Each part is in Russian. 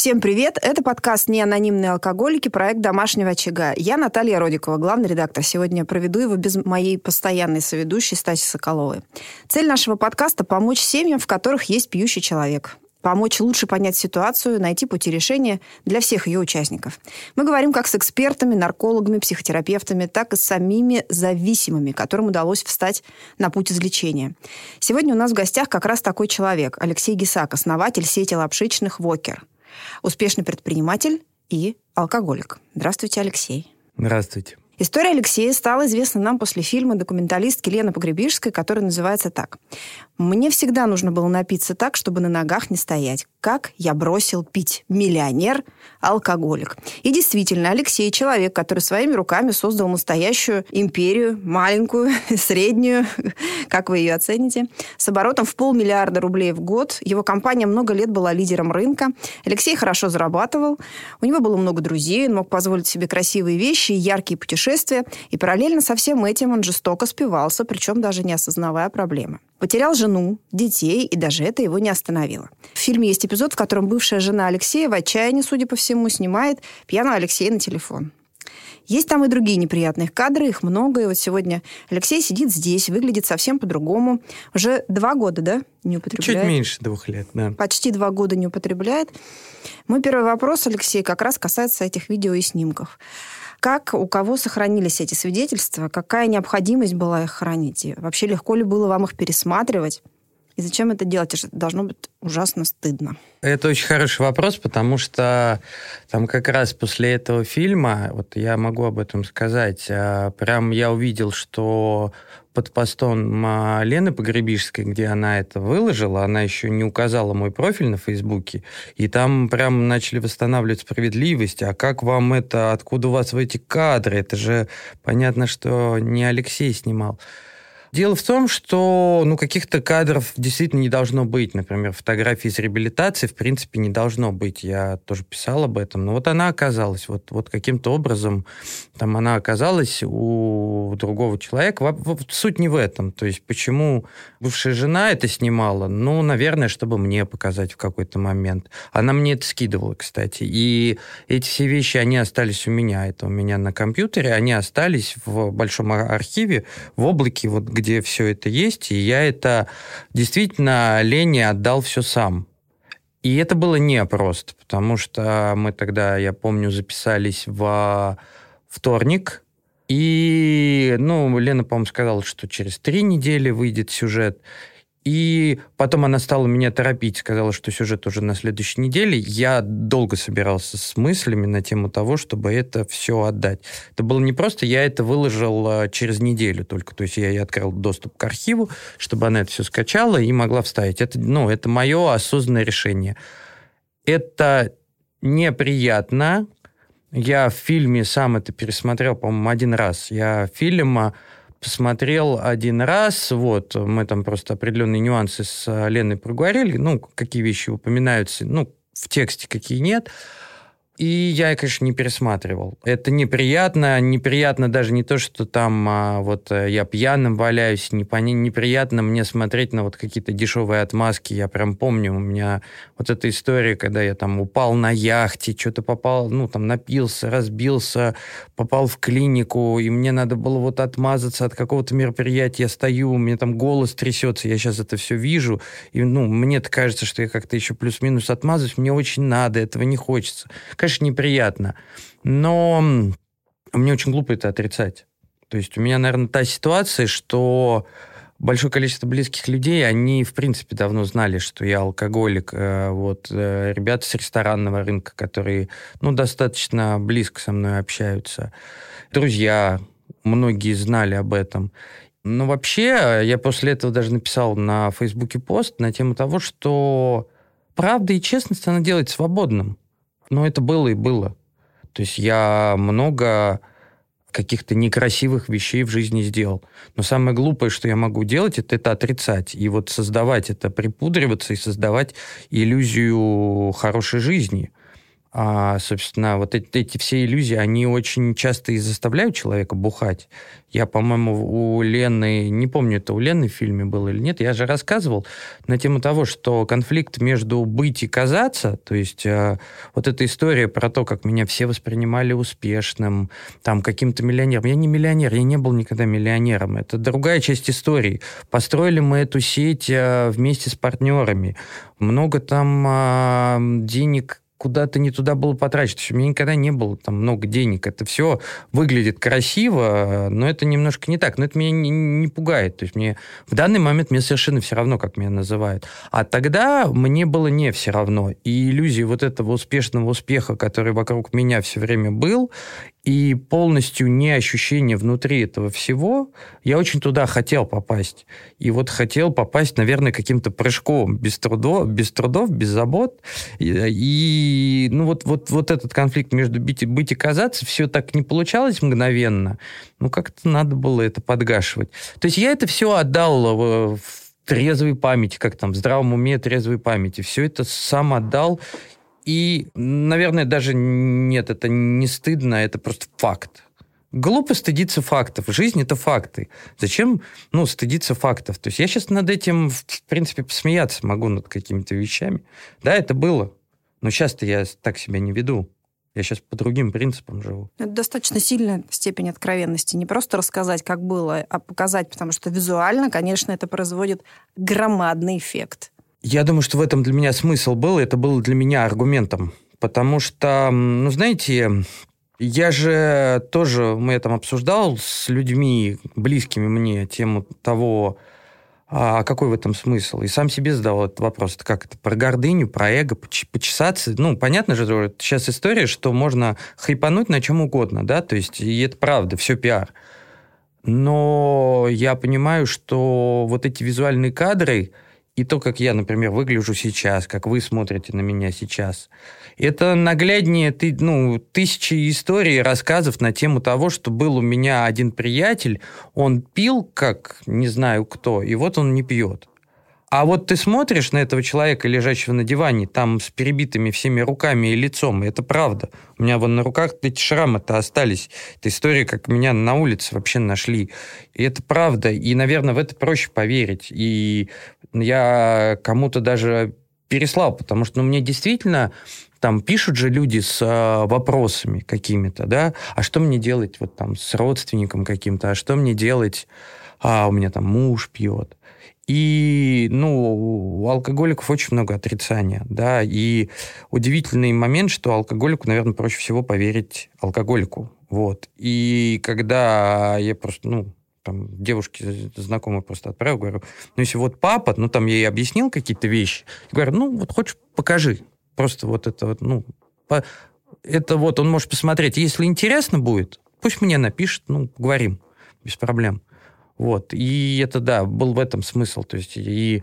Всем привет! Это подкаст «Не анонимные алкоголики», проект «Домашнего очага». Я Наталья Родикова, главный редактор. Сегодня проведу его без моей постоянной соведущей Стаси Соколовой. Цель нашего подкаста – помочь семьям, в которых есть пьющий человек помочь лучше понять ситуацию, найти пути решения для всех ее участников. Мы говорим как с экспертами, наркологами, психотерапевтами, так и с самими зависимыми, которым удалось встать на путь излечения. Сегодня у нас в гостях как раз такой человек, Алексей Гисак, основатель сети лапшичных «Вокер» успешный предприниматель и алкоголик. Здравствуйте, Алексей. Здравствуйте. История Алексея стала известна нам после фильма документалистки Лены Погребишской, который называется так. «Мне всегда нужно было напиться так, чтобы на ногах не стоять. Как я бросил пить. Миллионер, алкоголик». И действительно, Алексей – человек, который своими руками создал настоящую империю, маленькую, среднюю, как вы ее оцените, с оборотом в полмиллиарда рублей в год. Его компания много лет была лидером рынка. Алексей хорошо зарабатывал. У него было много друзей, он мог позволить себе красивые вещи и яркие путешествия путешествия, и параллельно со всем этим он жестоко спивался, причем даже не осознавая проблемы. Потерял жену, детей, и даже это его не остановило. В фильме есть эпизод, в котором бывшая жена Алексея в отчаянии, судя по всему, снимает пьяного Алексея на телефон. Есть там и другие неприятные кадры, их много. И вот сегодня Алексей сидит здесь, выглядит совсем по-другому. Уже два года, да, не употребляет? Чуть меньше двух лет, да. Почти два года не употребляет. Мой первый вопрос, Алексей, как раз касается этих видео и снимков. Как, у кого сохранились эти свидетельства? Какая необходимость была их хранить? И вообще легко ли было вам их пересматривать? И зачем это делать? Это должно быть ужасно стыдно. Это очень хороший вопрос, потому что там как раз после этого фильма, вот я могу об этом сказать, а, прям я увидел, что под постом а, Лены Погребишской, где она это выложила, она еще не указала мой профиль на Фейсбуке, и там прям начали восстанавливать справедливость. А как вам это, откуда у вас эти кадры? Это же понятно, что не Алексей снимал. Дело в том, что ну, каких-то кадров действительно не должно быть. Например, фотографии из реабилитации в принципе не должно быть. Я тоже писал об этом. Но вот она оказалась. Вот, вот каким-то образом там она оказалась у другого человека. Суть не в этом. То есть почему бывшая жена это снимала? Ну, наверное, чтобы мне показать в какой-то момент. Она мне это скидывала, кстати. И эти все вещи, они остались у меня. Это у меня на компьютере. Они остались в большом архиве, в облаке, вот где все это есть, и я это действительно Лене отдал все сам. И это было непросто, потому что мы тогда, я помню, записались в вторник, и, ну, Лена, по-моему, сказала, что через три недели выйдет сюжет. И потом она стала меня торопить, сказала, что сюжет уже на следующей неделе. Я долго собирался с мыслями на тему того, чтобы это все отдать. Это было не просто, я это выложил а, через неделю только. То есть я ей открыл доступ к архиву, чтобы она это все скачала и могла вставить. Это, ну, это мое осознанное решение. Это неприятно. Я в фильме сам это пересмотрел, по-моему, один раз. Я фильм посмотрел один раз, вот, мы там просто определенные нюансы с Леной проговорили, ну, какие вещи упоминаются, ну, в тексте, какие нет. И я, конечно, не пересматривал. Это неприятно. Неприятно даже не то, что там а, вот э, я пьяным валяюсь. Неприятно мне смотреть на вот какие-то дешевые отмазки. Я прям помню, у меня вот эта история, когда я там упал на яхте, что-то попал, ну, там напился, разбился, попал в клинику, и мне надо было вот отмазаться от какого-то мероприятия. Я стою, у меня там голос трясется, я сейчас это все вижу. И, ну, мне кажется, что я как-то еще плюс-минус отмазываюсь. Мне очень надо, этого не хочется. Конечно, конечно, неприятно, но мне очень глупо это отрицать. То есть у меня, наверное, та ситуация, что большое количество близких людей, они, в принципе, давно знали, что я алкоголик. Э, вот э, ребята с ресторанного рынка, которые, ну, достаточно близко со мной общаются. Друзья, многие знали об этом. Но вообще, я после этого даже написал на Фейсбуке пост на тему того, что правда и честность, она делает свободным. Но это было и было. То есть я много каких-то некрасивых вещей в жизни сделал. Но самое глупое, что я могу делать, это это отрицать. И вот создавать это, припудриваться и создавать иллюзию хорошей жизни. А, собственно, вот эти, эти все иллюзии, они очень часто и заставляют человека бухать. Я, по-моему, у Лены, не помню, это у Лены в фильме было или нет, я же рассказывал на тему того, что конфликт между быть и казаться, то есть э, вот эта история про то, как меня все воспринимали успешным, там, каким-то миллионером. Я не миллионер, я не был никогда миллионером. Это другая часть истории. Построили мы эту сеть э, вместе с партнерами. Много там э, денег куда-то не туда было потрачено. У меня никогда не было там много денег. Это все выглядит красиво, но это немножко не так. Но это меня не, не пугает. То есть мне в данный момент мне совершенно все равно, как меня называют. А тогда мне было не все равно. И иллюзии вот этого успешного успеха, который вокруг меня все время был, и полностью не ощущение внутри этого всего, я очень туда хотел попасть. И вот хотел попасть, наверное, каким-то прыжком, без трудов, без, трудов, без забот. И, ну вот, вот, вот этот конфликт между быть быть и казаться, все так не получалось мгновенно. Ну, как-то надо было это подгашивать. То есть я это все отдал в, в трезвой памяти, как там, в здравом уме трезвой памяти. Все это сам отдал. И, наверное, даже нет, это не стыдно, это просто факт. Глупо стыдиться фактов. Жизнь — это факты. Зачем, ну, стыдиться фактов? То есть я сейчас над этим, в принципе, посмеяться могу над какими-то вещами. Да, это было. Но сейчас-то я так себя не веду. Я сейчас по другим принципам живу. Это достаточно сильная степень откровенности. Не просто рассказать, как было, а показать, потому что визуально, конечно, это производит громадный эффект. Я думаю, что в этом для меня смысл был, это было для меня аргументом. Потому что, ну, знаете, я же тоже, мы это обсуждал с людьми, близкими мне, тему того, а какой в этом смысл? И сам себе задал этот вопрос. Это как это? Про гордыню, про эго, почесаться? Ну, понятно же, сейчас история, что можно хайпануть на чем угодно, да, то есть, и это правда, все пиар. Но я понимаю, что вот эти визуальные кадры, и то, как я, например, выгляжу сейчас, как вы смотрите на меня сейчас, это нагляднее ты, ну, тысячи историй, рассказов на тему того, что был у меня один приятель, он пил, как не знаю кто, и вот он не пьет. А вот ты смотришь на этого человека, лежащего на диване, там с перебитыми всеми руками и лицом, и это правда. У меня вон на руках эти шрамы-то остались. Это история, как меня на улице вообще нашли. И это правда. И, наверное, в это проще поверить. И я кому-то даже переслал, потому что ну, мне действительно там пишут же люди с э, вопросами какими-то, да, а что мне делать вот там с родственником каким-то, а что мне делать, а у меня там муж пьет, и, ну, у алкоголиков очень много отрицания, да, и удивительный момент, что алкоголику, наверное, проще всего поверить алкоголику, вот. И когда я просто, ну, там, девушке знакомой просто отправил, говорю, ну, если вот папа, ну, там, я ей объяснил какие-то вещи, говорю, ну, вот хочешь, покажи. Просто вот это вот, ну, по... это вот он может посмотреть. Если интересно будет, пусть мне напишет, ну, поговорим, без проблем. Вот. И это, да, был в этом смысл. То есть и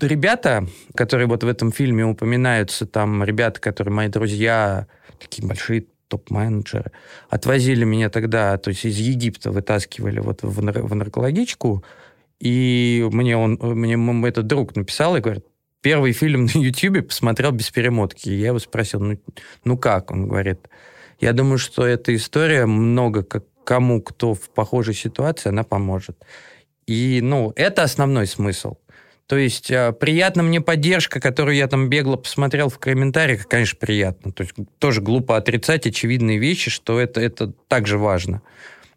ребята, которые вот в этом фильме упоминаются, там ребята, которые мои друзья, такие большие топ-менеджеры, отвозили меня тогда, то есть из Египта вытаскивали вот в, в наркологичку, и мне он, мне этот друг написал и говорит, первый фильм на Ютьюбе посмотрел без перемотки. И я его спросил, ну, ну как? Он говорит, я думаю, что эта история много как кому, кто в похожей ситуации, она поможет. И, ну, это основной смысл. То есть э, приятна мне поддержка, которую я там бегло посмотрел в комментариях, конечно, приятно. То есть тоже глупо отрицать очевидные вещи, что это, это также важно.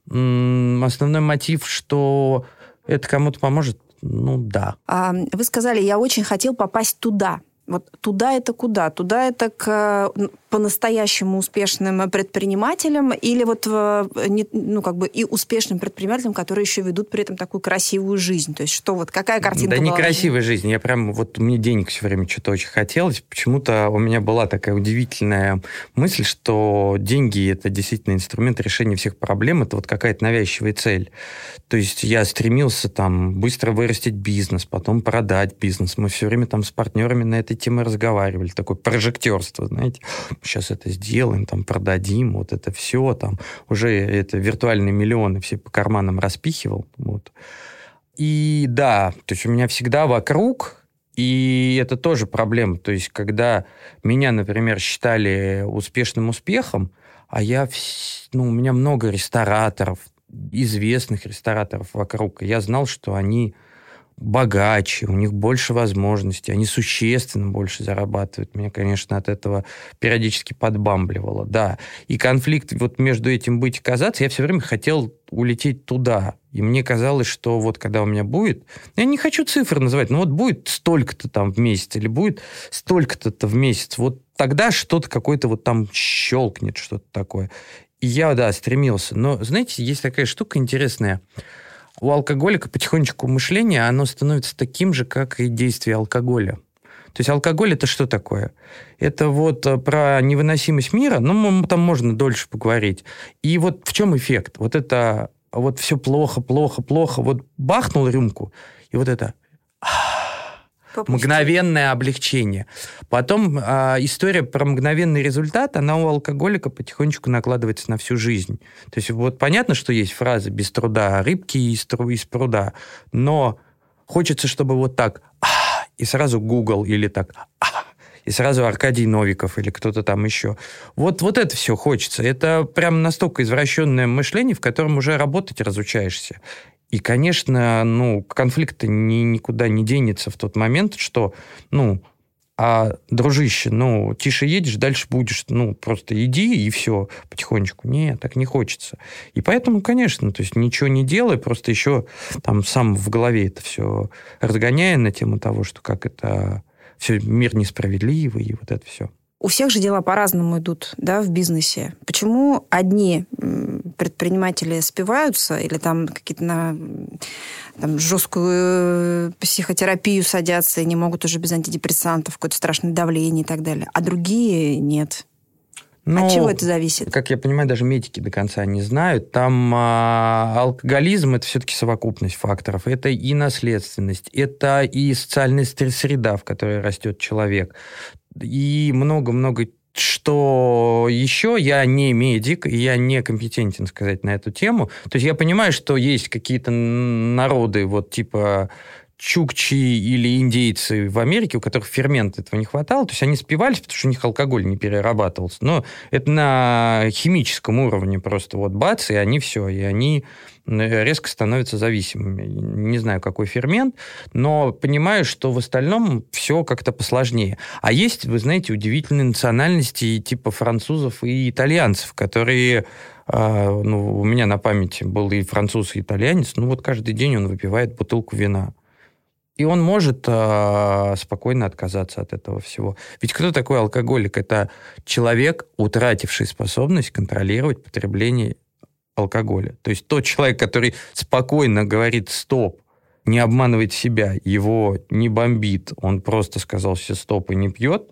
Основной мотив, что это кому-то поможет, ну да. А, вы сказали, я очень хотел попасть туда. Вот туда это куда? Туда это к по-настоящему успешным предпринимателям или вот ну как бы и успешным предпринимателям, которые еще ведут при этом такую красивую жизнь? То есть что вот какая картинка? Да не красивая жизнь. Я прям вот мне денег все время что-то очень хотелось. Почему-то у меня была такая удивительная мысль, что деньги это действительно инструмент решения всех проблем. Это вот какая-то навязчивая цель. То есть я стремился там быстро вырастить бизнес, потом продать бизнес. Мы все время там с партнерами на этой теме разговаривали. Такое прожектерство, знаете. Сейчас это сделаем, там продадим, вот это все. Там уже это виртуальные миллионы все по карманам распихивал. Вот. И да, то есть у меня всегда вокруг И это тоже проблема. То есть, когда меня, например, считали успешным успехом, а я, ну, у меня много рестораторов, известных рестораторов вокруг, я знал, что они богаче, у них больше возможностей, они существенно больше зарабатывают. Меня, конечно, от этого периодически подбамбливало, да. И конфликт вот между этим быть и казаться, я все время хотел улететь туда. И мне казалось, что вот когда у меня будет, я не хочу цифры называть, но вот будет столько-то там в месяц или будет столько-то в месяц, вот тогда что-то какое-то вот там щелкнет, что-то такое. И я, да, стремился. Но, знаете, есть такая штука интересная – у алкоголика потихонечку мышление, оно становится таким же, как и действие алкоголя. То есть алкоголь это что такое? Это вот э, про невыносимость мира, ну, там можно дольше поговорить. И вот в чем эффект? Вот это вот все плохо, плохо, плохо. Вот бахнул рюмку, и вот это Попустить. Мгновенное облегчение. Потом э, история про мгновенный результат, она у алкоголика потихонечку накладывается на всю жизнь. То есть вот понятно, что есть фраза «без труда рыбки из, из пруда», но хочется, чтобы вот так и сразу Google или так и сразу Аркадий Новиков или кто-то там еще. Вот, вот это все хочется. Это прям настолько извращенное мышление, в котором уже работать разучаешься. И, конечно, ну, конфликт ни, никуда не денется в тот момент, что, ну, а, дружище, ну, тише едешь, дальше будешь, ну, просто иди и все, потихонечку. Нет, так не хочется. И поэтому, конечно, то есть ничего не делай, просто еще там сам в голове это все разгоняя на тему того, что как это все мир несправедливый и вот это все. У всех же дела по-разному идут да, в бизнесе. Почему одни предприниматели спиваются или там какие-то на там, жесткую э, психотерапию садятся и не могут уже без антидепрессантов, какое-то страшное давление и так далее, а другие нет? Но, От чего это зависит? Как я понимаю, даже медики до конца не знают. Там а, алкоголизм это все-таки совокупность факторов. Это и наследственность, это и социальная среда, в которой растет человек и много-много что еще я не медик, и я не компетентен сказать на эту тему. То есть я понимаю, что есть какие-то народы, вот типа чукчи или индейцы в Америке, у которых фермент этого не хватало, то есть они спивались, потому что у них алкоголь не перерабатывался. Но это на химическом уровне просто вот бац, и они все, и они резко становятся зависимыми. Не знаю, какой фермент, но понимаю, что в остальном все как-то посложнее. А есть, вы знаете, удивительные национальности типа французов и итальянцев, которые а, ну, у меня на памяти был и француз, и итальянец, ну вот каждый день он выпивает бутылку вина. И он может э, спокойно отказаться от этого всего. Ведь кто такой алкоголик? Это человек, утративший способность контролировать потребление алкоголя. То есть тот человек, который спокойно говорит «стоп», не обманывает себя, его не бомбит, он просто сказал все стоп и не пьет,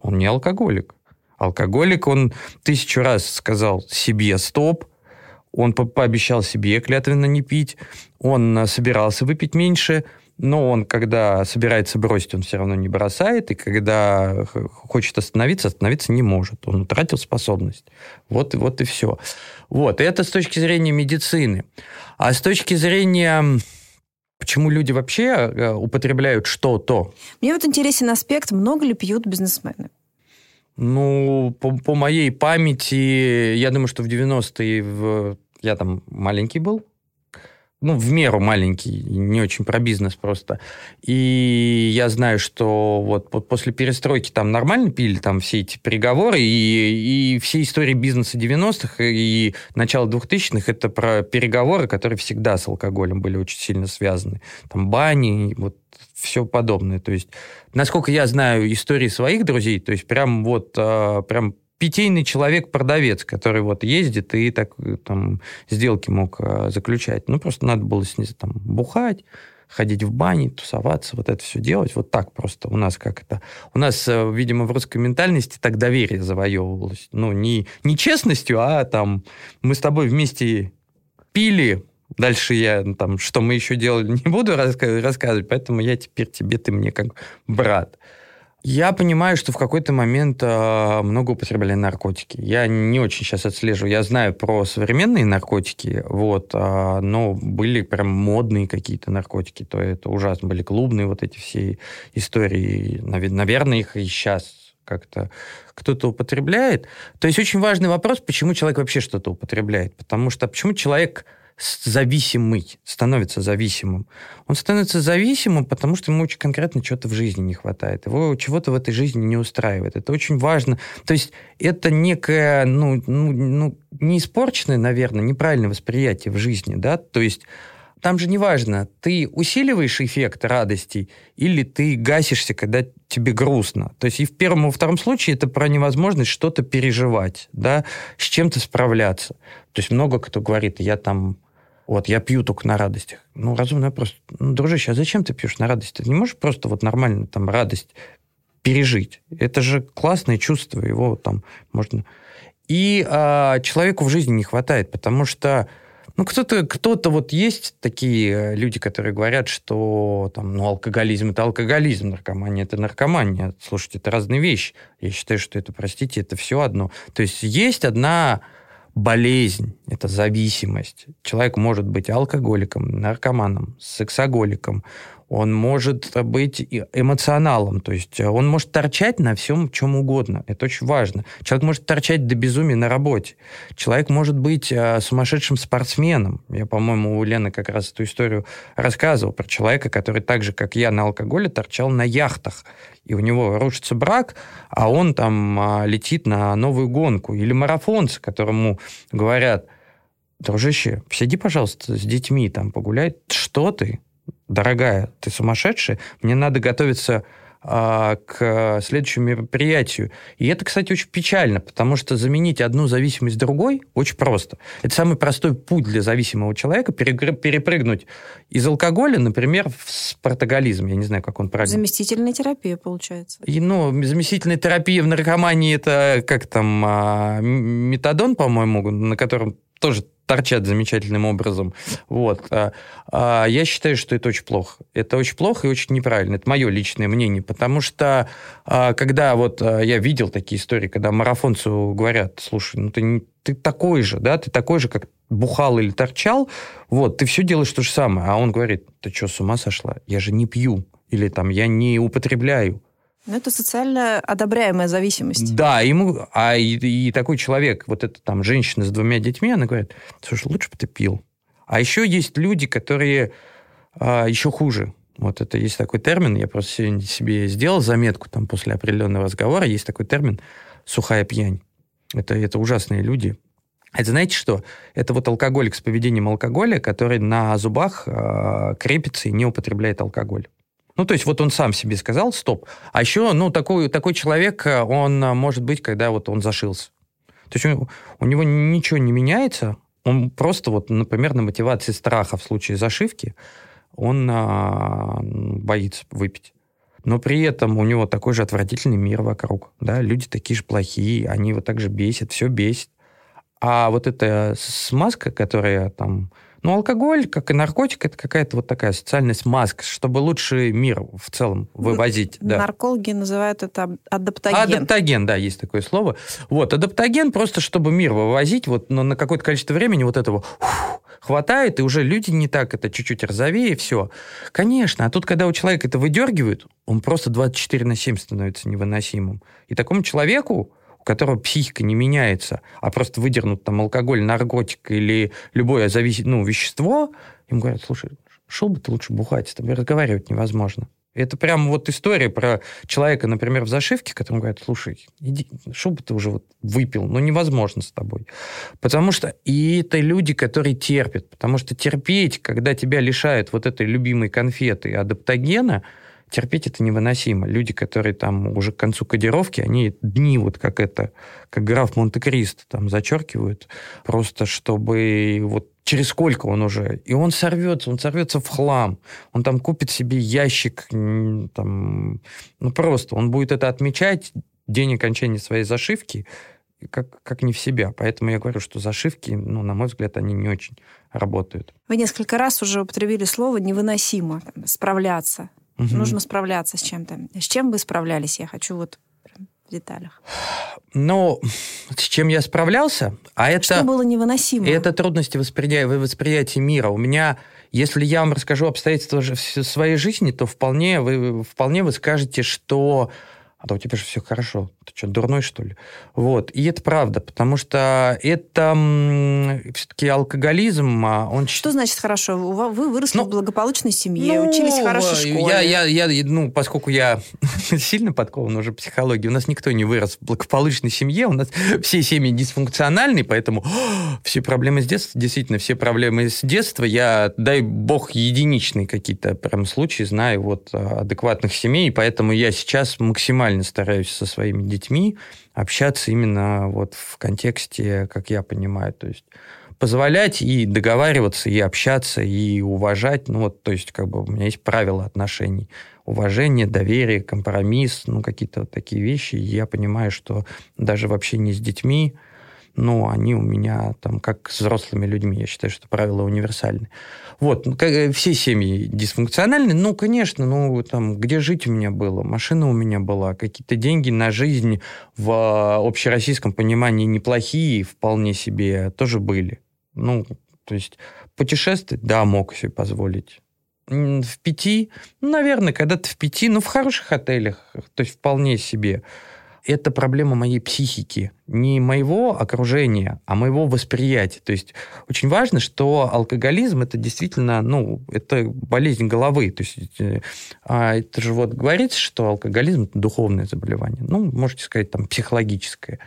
он не алкоголик. Алкоголик, он тысячу раз сказал себе стоп, он по пообещал себе клятвенно не пить, он собирался выпить меньше, но он, когда собирается бросить, он все равно не бросает, и когда хочет остановиться, остановиться не может. Он утратил способность. Вот, вот и все. Вот, и это с точки зрения медицины. А с точки зрения Почему люди вообще э, употребляют что-то? Мне вот интересен аспект, много ли пьют бизнесмены? Ну, по, по моей памяти, я думаю, что в 90-е в... я там маленький был, ну, в меру маленький, не очень про бизнес просто. И я знаю, что вот после перестройки там нормально пили там все эти переговоры, и, и все истории бизнеса 90-х и начала 2000-х это про переговоры, которые всегда с алкоголем были очень сильно связаны. Там бани, вот все подобное. То есть, насколько я знаю истории своих друзей, то есть прям вот а, прям питейный человек-продавец, который вот ездит и так там сделки мог а, заключать. Ну, просто надо было с ней там бухать, ходить в бани, тусоваться, вот это все делать. Вот так просто у нас как это... У нас, э, видимо, в русской ментальности так доверие завоевывалось. Ну, не, не честностью, а там мы с тобой вместе пили, Дальше я ну, там, что мы еще делали, не буду рассказывать, поэтому я теперь тебе, ты мне как брат. Я понимаю, что в какой-то момент э, много употребляли наркотики. Я не очень сейчас отслеживаю. Я знаю про современные наркотики, вот, э, но были прям модные какие-то наркотики. То это ужасно. Были клубные вот эти все истории. Наверное, их и сейчас как-то кто-то употребляет. То есть очень важный вопрос, почему человек вообще что-то употребляет. Потому что почему человек зависимый, становится зависимым. Он становится зависимым, потому что ему очень конкретно чего-то в жизни не хватает. Его чего-то в этой жизни не устраивает. Это очень важно. То есть это некое, ну, ну, ну не испорченное, наверное, неправильное восприятие в жизни, да, то есть там же не важно, ты усиливаешь эффект радости или ты гасишься, когда тебе грустно. То есть и в первом, и во втором случае это про невозможность что-то переживать, да, с чем-то справляться. То есть много кто говорит, я там вот, я пью только на радостях. Ну, разумный вопрос. Ну, дружище, а зачем ты пьешь на радости? Ты не можешь просто вот нормально там радость пережить? Это же классное чувство, его там можно... И а, человеку в жизни не хватает, потому что ну, кто-то, кто-то вот есть такие люди, которые говорят, что там, ну, алкоголизм это алкоголизм, наркомания это наркомания. Слушайте, это разные вещи. Я считаю, что это, простите, это все одно. То есть есть одна болезнь, это зависимость. Человек может быть алкоголиком, наркоманом, сексоголиком, он может быть эмоционалом, то есть он может торчать на всем, чем угодно. Это очень важно. Человек может торчать до безумия на работе. Человек может быть э, сумасшедшим спортсменом. Я, по-моему, у Лены как раз эту историю рассказывал про человека, который так же, как я, на алкоголе торчал на яхтах и у него рушится брак, а он там а, летит на новую гонку. Или марафонцы, которому говорят, дружище, сиди, пожалуйста, с детьми там погуляй. Что ты, дорогая, ты сумасшедшая? Мне надо готовиться а, к следующему мероприятию. И это, кстати, очень печально, потому что заменить одну зависимость другой очень просто. Это самый простой путь для зависимого человека перепрыгнуть из алкоголя, например, в спортоголизм. Я не знаю, как он правильно. Заместительная терапия, получается. И, ну, заместительная терапия в наркомании это как там а, метадон, по-моему, на котором тоже торчат замечательным образом. Вот. А, а я считаю, что это очень плохо. Это очень плохо и очень неправильно. Это мое личное мнение, потому что а, когда вот а, я видел такие истории, когда марафонцу говорят, слушай, ну ты, не, ты такой же, да, ты такой же, как бухал или торчал, вот, ты все делаешь то же самое. А он говорит, ты что, с ума сошла? Я же не пью. Или там, я не употребляю. Ну, это социально одобряемая зависимость. Да, ему, а и, и такой человек, вот эта там женщина с двумя детьми, она говорит, слушай, лучше бы ты пил. А еще есть люди, которые а, еще хуже. Вот это есть такой термин, я просто сегодня себе сделал заметку там после определенного разговора, есть такой термин «сухая пьянь». Это, это ужасные люди. Это знаете что? Это вот алкоголик с поведением алкоголя, который на зубах э, крепится и не употребляет алкоголь. Ну, то есть вот он сам себе сказал, стоп. А еще, ну, такой, такой человек, э, он э, может быть, когда вот он зашился. То есть у, у него ничего не меняется, он просто вот, например, на мотивации страха в случае зашивки, он а, боится выпить. Но при этом у него такой же отвратительный мир вокруг. Да? Люди такие же плохие, они его также бесят, все бесит. А вот эта смазка, которая там ну, алкоголь, как и наркотик, это какая-то вот такая социальная смазка, чтобы лучше мир в целом вывозить. Да. Наркологи называют это адаптоген. Адаптоген, да, есть такое слово. Вот, адаптоген просто, чтобы мир вывозить, вот но на какое-то количество времени вот этого фух, хватает, и уже люди не так, это чуть-чуть розовее, все. Конечно, а тут, когда у человека это выдергивают, он просто 24 на 7 становится невыносимым. И такому человеку, у которого психика не меняется, а просто выдернут там алкоголь, наркотик или любое завис... ну, вещество, им говорят, слушай, шел бы ты лучше бухать, с тобой разговаривать невозможно. Это прям вот история про человека, например, в зашивке, которому говорят, слушай, иди, шел бы ты уже вот выпил, но невозможно с тобой. Потому что и это люди, которые терпят. Потому что терпеть, когда тебя лишают вот этой любимой конфеты адаптогена – терпеть это невыносимо. Люди, которые там уже к концу кодировки, они дни вот как это, как граф Монте-Кристо там зачеркивают, просто чтобы вот через сколько он уже, и он сорвется, он сорвется в хлам, он там купит себе ящик, там, ну просто, он будет это отмечать день окончания своей зашивки, как, как не в себя. Поэтому я говорю, что зашивки, ну, на мой взгляд, они не очень работают. Вы несколько раз уже употребили слово «невыносимо», «справляться». Угу. Нужно справляться с чем-то. С чем вы справлялись? Я хочу вот в деталях. Ну, с чем я справлялся? А это... Что было невыносимо? Это трудности восприятия, восприятия мира. У меня, если я вам расскажу обстоятельства своей жизни, то вполне вы, вполне вы скажете, что а то у тебя же все хорошо. Ты что, дурной, что ли? Вот. И это правда, потому что это все-таки алкоголизм, а он... Что значит хорошо? Вы выросли ну, в благополучной семье, ну, учились в хорошей школе. Я, я, я, ну, поскольку я сильно подкован уже психологии, у нас никто не вырос в благополучной семье, у нас все семьи дисфункциональные, поэтому все проблемы с детства, действительно, все проблемы с детства, я, дай бог, единичные какие-то прям случаи знаю вот адекватных семей, поэтому я сейчас максимально максимально стараюсь со своими детьми общаться именно вот в контексте, как я понимаю, то есть позволять и договариваться, и общаться, и уважать. Ну, вот, то есть, как бы у меня есть правила отношений. Уважение, доверие, компромисс, ну, какие-то вот такие вещи. И я понимаю, что даже в общении с детьми, ну, они у меня там как с взрослыми людьми. Я считаю, что правила универсальны. Вот, ну, э, все семьи дисфункциональны. Ну, конечно, ну, там, где жить у меня было, машина у меня была, какие-то деньги на жизнь в а, общероссийском понимании неплохие вполне себе тоже были. Ну, то есть путешествовать, да, мог себе позволить в пяти, ну, наверное, когда-то в пяти, ну, в хороших отелях, то есть вполне себе это проблема моей психики, не моего окружения, а моего восприятия. То есть очень важно, что алкоголизм это действительно, ну, это болезнь головы. То есть э, а это же вот говорится, что алкоголизм это духовное заболевание. Ну, можете сказать, там, психологическое.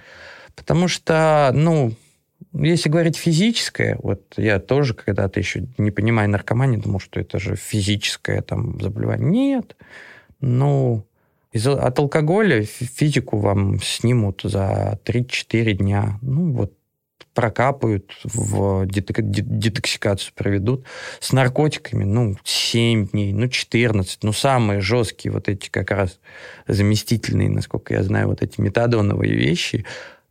Потому что, ну, если говорить физическое, вот я тоже когда-то еще, не понимая наркомании, думал, что это же физическое там заболевание. Нет. Ну, из, от алкоголя физику вам снимут за 3-4 дня. Ну, вот прокапают, в детоксикацию проведут. С наркотиками, ну, 7 дней, ну, 14. Ну, самые жесткие вот эти как раз заместительные, насколько я знаю, вот эти метадоновые вещи,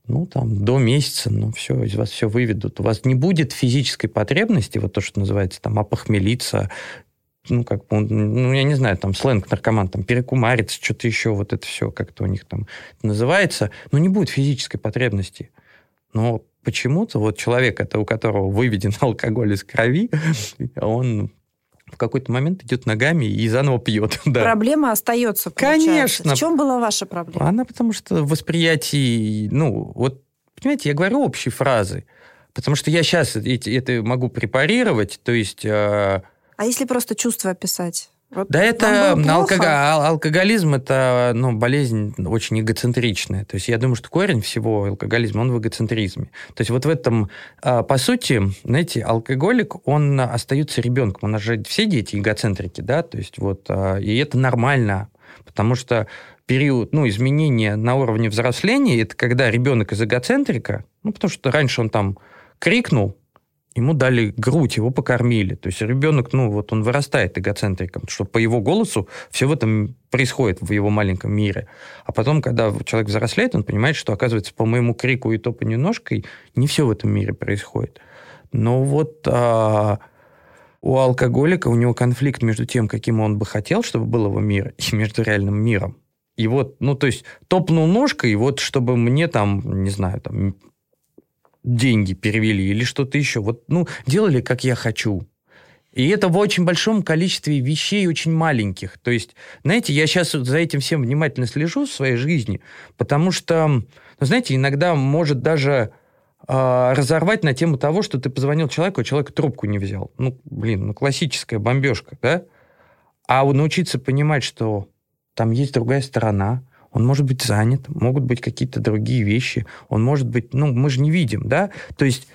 ну, там, до месяца, ну, все, из вас все выведут. У вас не будет физической потребности, вот то, что называется, там, опохмелиться, ну, как бы, ну, я не знаю, там, сленг наркоман, там, перекумариться, что-то еще, вот это все как-то у них там называется, но не будет физической потребности. Но почему-то вот человек, это у которого выведен алкоголь из крови, он в какой-то момент идет ногами и заново пьет. Да. Проблема остается, получается. Конечно. В чем была ваша проблема? Она потому что восприятие, ну, вот, понимаете, я говорю общие фразы, потому что я сейчас эти, это могу препарировать, то есть э, а если просто чувство описать? Вот да это алкоголь, алкоголизм это ну, болезнь очень эгоцентричная. То есть я думаю, что корень всего алкоголизма, он в эгоцентризме. То есть вот в этом, а, по сути, знаете, алкоголик, он остается ребенком. У нас же все дети эгоцентрики, да, то есть вот, а, и это нормально, потому что период, ну, изменения на уровне взросления, это когда ребенок из эгоцентрика, ну, потому что раньше он там крикнул, ему дали грудь, его покормили. То есть ребенок, ну, вот он вырастает эгоцентриком, что по его голосу все в этом происходит в его маленьком мире. А потом, когда человек взрослеет, он понимает, что, оказывается, по моему крику и топанию ножкой не все в этом мире происходит. Но вот а, у алкоголика, у него конфликт между тем, каким он бы хотел, чтобы был его мир, и между реальным миром. И вот, ну, то есть, топнул ножкой, и вот, чтобы мне там, не знаю, там, деньги перевели или что-то еще. Вот, ну, делали, как я хочу. И это в очень большом количестве вещей, очень маленьких. То есть, знаете, я сейчас за этим всем внимательно слежу в своей жизни, потому что, ну, знаете, иногда может даже э, разорвать на тему того, что ты позвонил человеку, а человек трубку не взял. Ну, блин, ну, классическая бомбежка, да? А научиться понимать, что там есть другая сторона, он может быть занят, могут быть какие-то другие вещи, он может быть, ну, мы же не видим, да, то есть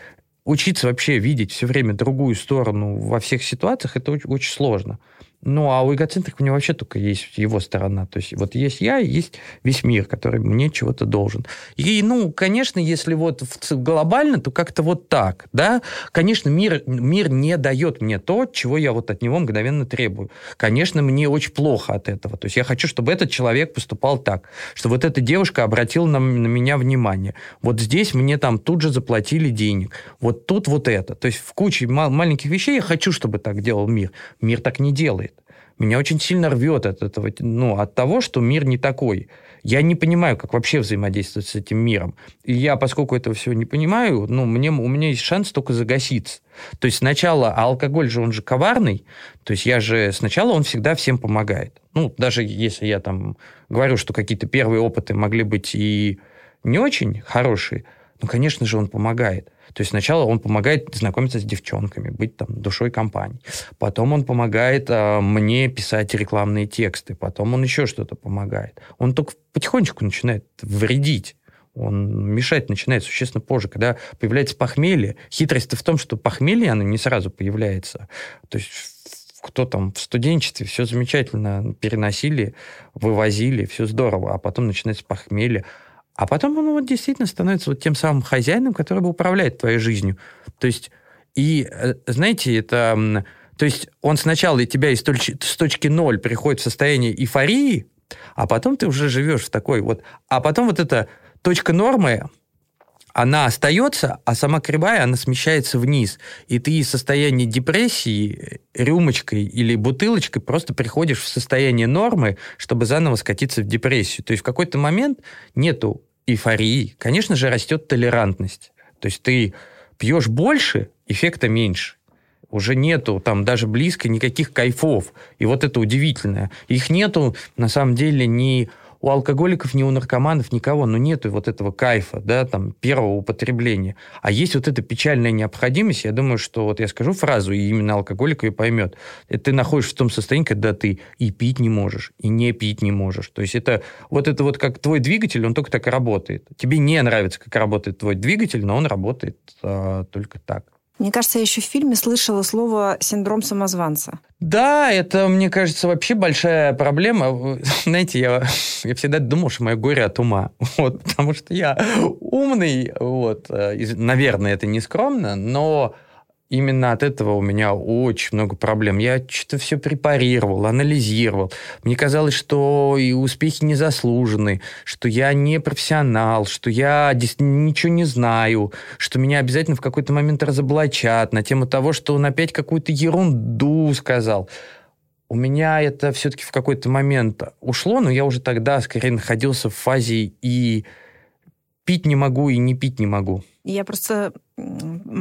учиться вообще видеть все время другую сторону во всех ситуациях, это очень, очень сложно. Ну, а у эгоцентрика у него вообще только есть его сторона. То есть вот есть я, есть весь мир, который мне чего-то должен. И, ну, конечно, если вот глобально, то как-то вот так, да. Конечно, мир, мир не дает мне то, чего я вот от него мгновенно требую. Конечно, мне очень плохо от этого. То есть я хочу, чтобы этот человек поступал так, что вот эта девушка обратила на, на меня внимание. Вот здесь мне там тут же заплатили денег. Вот тут вот это. То есть в куче маленьких вещей я хочу, чтобы так делал мир. Мир так не делает. Меня очень сильно рвет от этого, ну, от того, что мир не такой. Я не понимаю, как вообще взаимодействовать с этим миром. И я, поскольку этого всего не понимаю, ну, мне, у меня есть шанс только загаситься. То есть сначала, а алкоголь же, он же коварный, то есть я же, сначала он всегда всем помогает. Ну, даже если я там говорю, что какие-то первые опыты могли быть и не очень хорошие, ну, конечно же, он помогает. То есть сначала он помогает знакомиться с девчонками, быть там душой компании. Потом он помогает а, мне писать рекламные тексты. Потом он еще что-то помогает. Он только потихонечку начинает вредить. Он мешать начинает существенно позже, когда появляется похмелье. Хитрость-то в том, что похмелье, оно не сразу появляется. То есть кто там в студенчестве все замечательно переносили, вывозили, все здорово, а потом начинается похмелье. А потом он вот действительно становится вот тем самым хозяином, который управляет твоей жизнью. То есть, и, э, знаете, это... То есть он сначала тебя из точки, с точки ноль приходит в состояние эйфории, а потом ты уже живешь в такой вот... А потом вот эта точка нормы, она остается, а сама кривая, она смещается вниз. И ты из состояния депрессии рюмочкой или бутылочкой просто приходишь в состояние нормы, чтобы заново скатиться в депрессию. То есть в какой-то момент нету эйфории, конечно же, растет толерантность. То есть ты пьешь больше, эффекта меньше. Уже нету там даже близко никаких кайфов. И вот это удивительное. Их нету, на самом деле, ни у алкоголиков, ни у наркоманов, никого, но нету вот этого кайфа, да, там, первого употребления. А есть вот эта печальная необходимость, я думаю, что вот я скажу фразу, и именно алкоголик ее поймет. Это ты находишься в том состоянии, когда ты и пить не можешь, и не пить не можешь. То есть это вот это вот как твой двигатель, он только так работает. Тебе не нравится, как работает твой двигатель, но он работает а, только так. Мне кажется, я еще в фильме слышала слово «синдром самозванца». Да, это, мне кажется, вообще большая проблема. Знаете, я, я всегда думал, что мое горе от ума. Вот, потому что я умный, вот, э, наверное, это не скромно, но именно от этого у меня очень много проблем. Я что-то все препарировал, анализировал. Мне казалось, что и успехи не заслужены, что я не профессионал, что я ничего не знаю, что меня обязательно в какой-то момент разоблачат на тему того, что он опять какую-то ерунду сказал. У меня это все-таки в какой-то момент ушло, но я уже тогда скорее находился в фазе и пить не могу, и не пить не могу. Я просто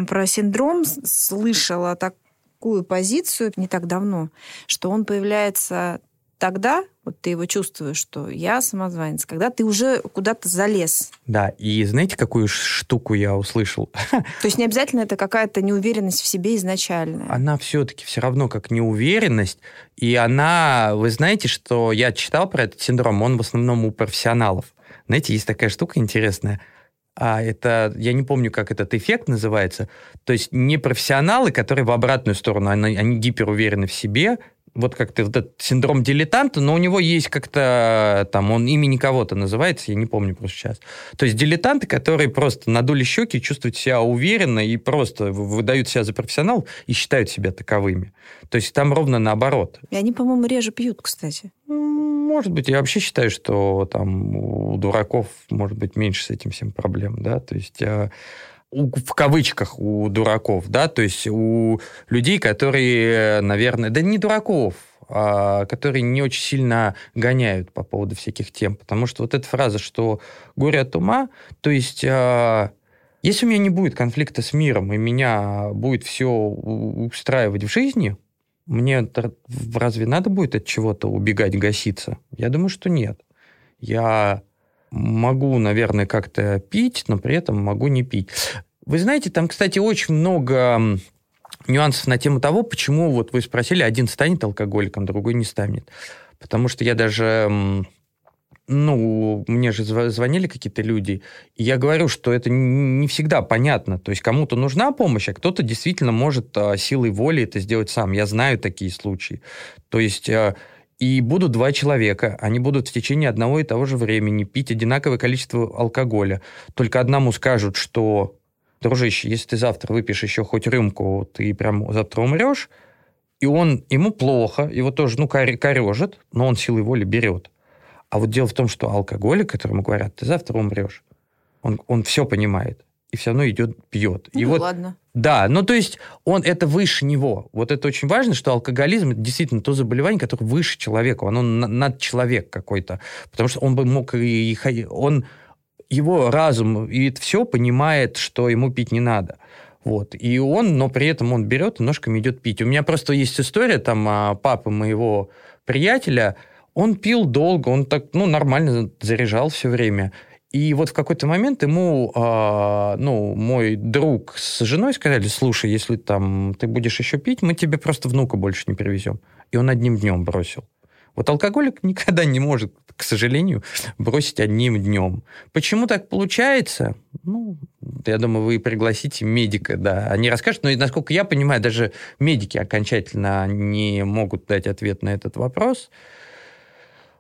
про синдром слышала такую позицию не так давно, что он появляется тогда, вот ты его чувствуешь, что я самозванец, когда ты уже куда-то залез. Да, и знаете, какую штуку я услышал? То есть не обязательно это какая-то неуверенность в себе изначальная. Она все-таки все равно как неуверенность, и она, вы знаете, что я читал про этот синдром, он в основном у профессионалов. Знаете, есть такая штука интересная – а это, я не помню, как этот эффект называется, то есть не профессионалы, которые в обратную сторону, они, они гиперуверены в себе, вот как-то вот этот синдром дилетанта, но у него есть как-то там, он имени кого-то называется, я не помню просто сейчас. То есть дилетанты, которые просто надули щеки, чувствуют себя уверенно и просто выдают себя за профессионал и считают себя таковыми. То есть там ровно наоборот. И они, по-моему, реже пьют, кстати. Может быть, я вообще считаю, что там у дураков может быть меньше с этим всем проблем, да, то есть а, в кавычках у дураков, да, то есть у людей, которые, наверное, да не дураков, а которые не очень сильно гоняют по поводу всяких тем, потому что вот эта фраза, что горе от ума, то есть а, если у меня не будет конфликта с миром и меня будет все устраивать в жизни, мне разве надо будет от чего-то убегать, гаситься? Я думаю, что нет. Я могу, наверное, как-то пить, но при этом могу не пить. Вы знаете, там, кстати, очень много нюансов на тему того, почему, вот вы спросили, один станет алкоголиком, другой не станет. Потому что я даже ну, мне же звонили какие-то люди, и я говорю, что это не всегда понятно. То есть кому-то нужна помощь, а кто-то действительно может а, силой воли это сделать сам. Я знаю такие случаи. То есть а, и будут два человека, они будут в течение одного и того же времени пить одинаковое количество алкоголя. Только одному скажут, что, дружище, если ты завтра выпьешь еще хоть рюмку, ты прям завтра умрешь, и он, ему плохо, его тоже, ну, корежит, но он силой воли берет. А вот дело в том, что алкоголик, которому говорят, ты завтра умрешь, он, он все понимает и все равно идет, пьет. Ну, и вот, ладно. Да, ну то есть он это выше него. Вот это очень важно, что алкоголизм это действительно то заболевание, которое выше человека, оно над человек какой-то, потому что он бы мог и он его разум и это все понимает, что ему пить не надо. Вот. И он, но при этом он берет и ножками идет пить. У меня просто есть история, там, а, папы моего приятеля, он пил долго, он так, ну, нормально заряжал все время. И вот в какой-то момент ему, э, ну, мой друг с женой сказали, слушай, если там ты будешь еще пить, мы тебе просто внука больше не привезем. И он одним днем бросил. Вот алкоголик никогда не может, к сожалению, бросить одним днем. Почему так получается? Ну, я думаю, вы пригласите медика, да, они расскажут. Но, насколько я понимаю, даже медики окончательно не могут дать ответ на этот вопрос.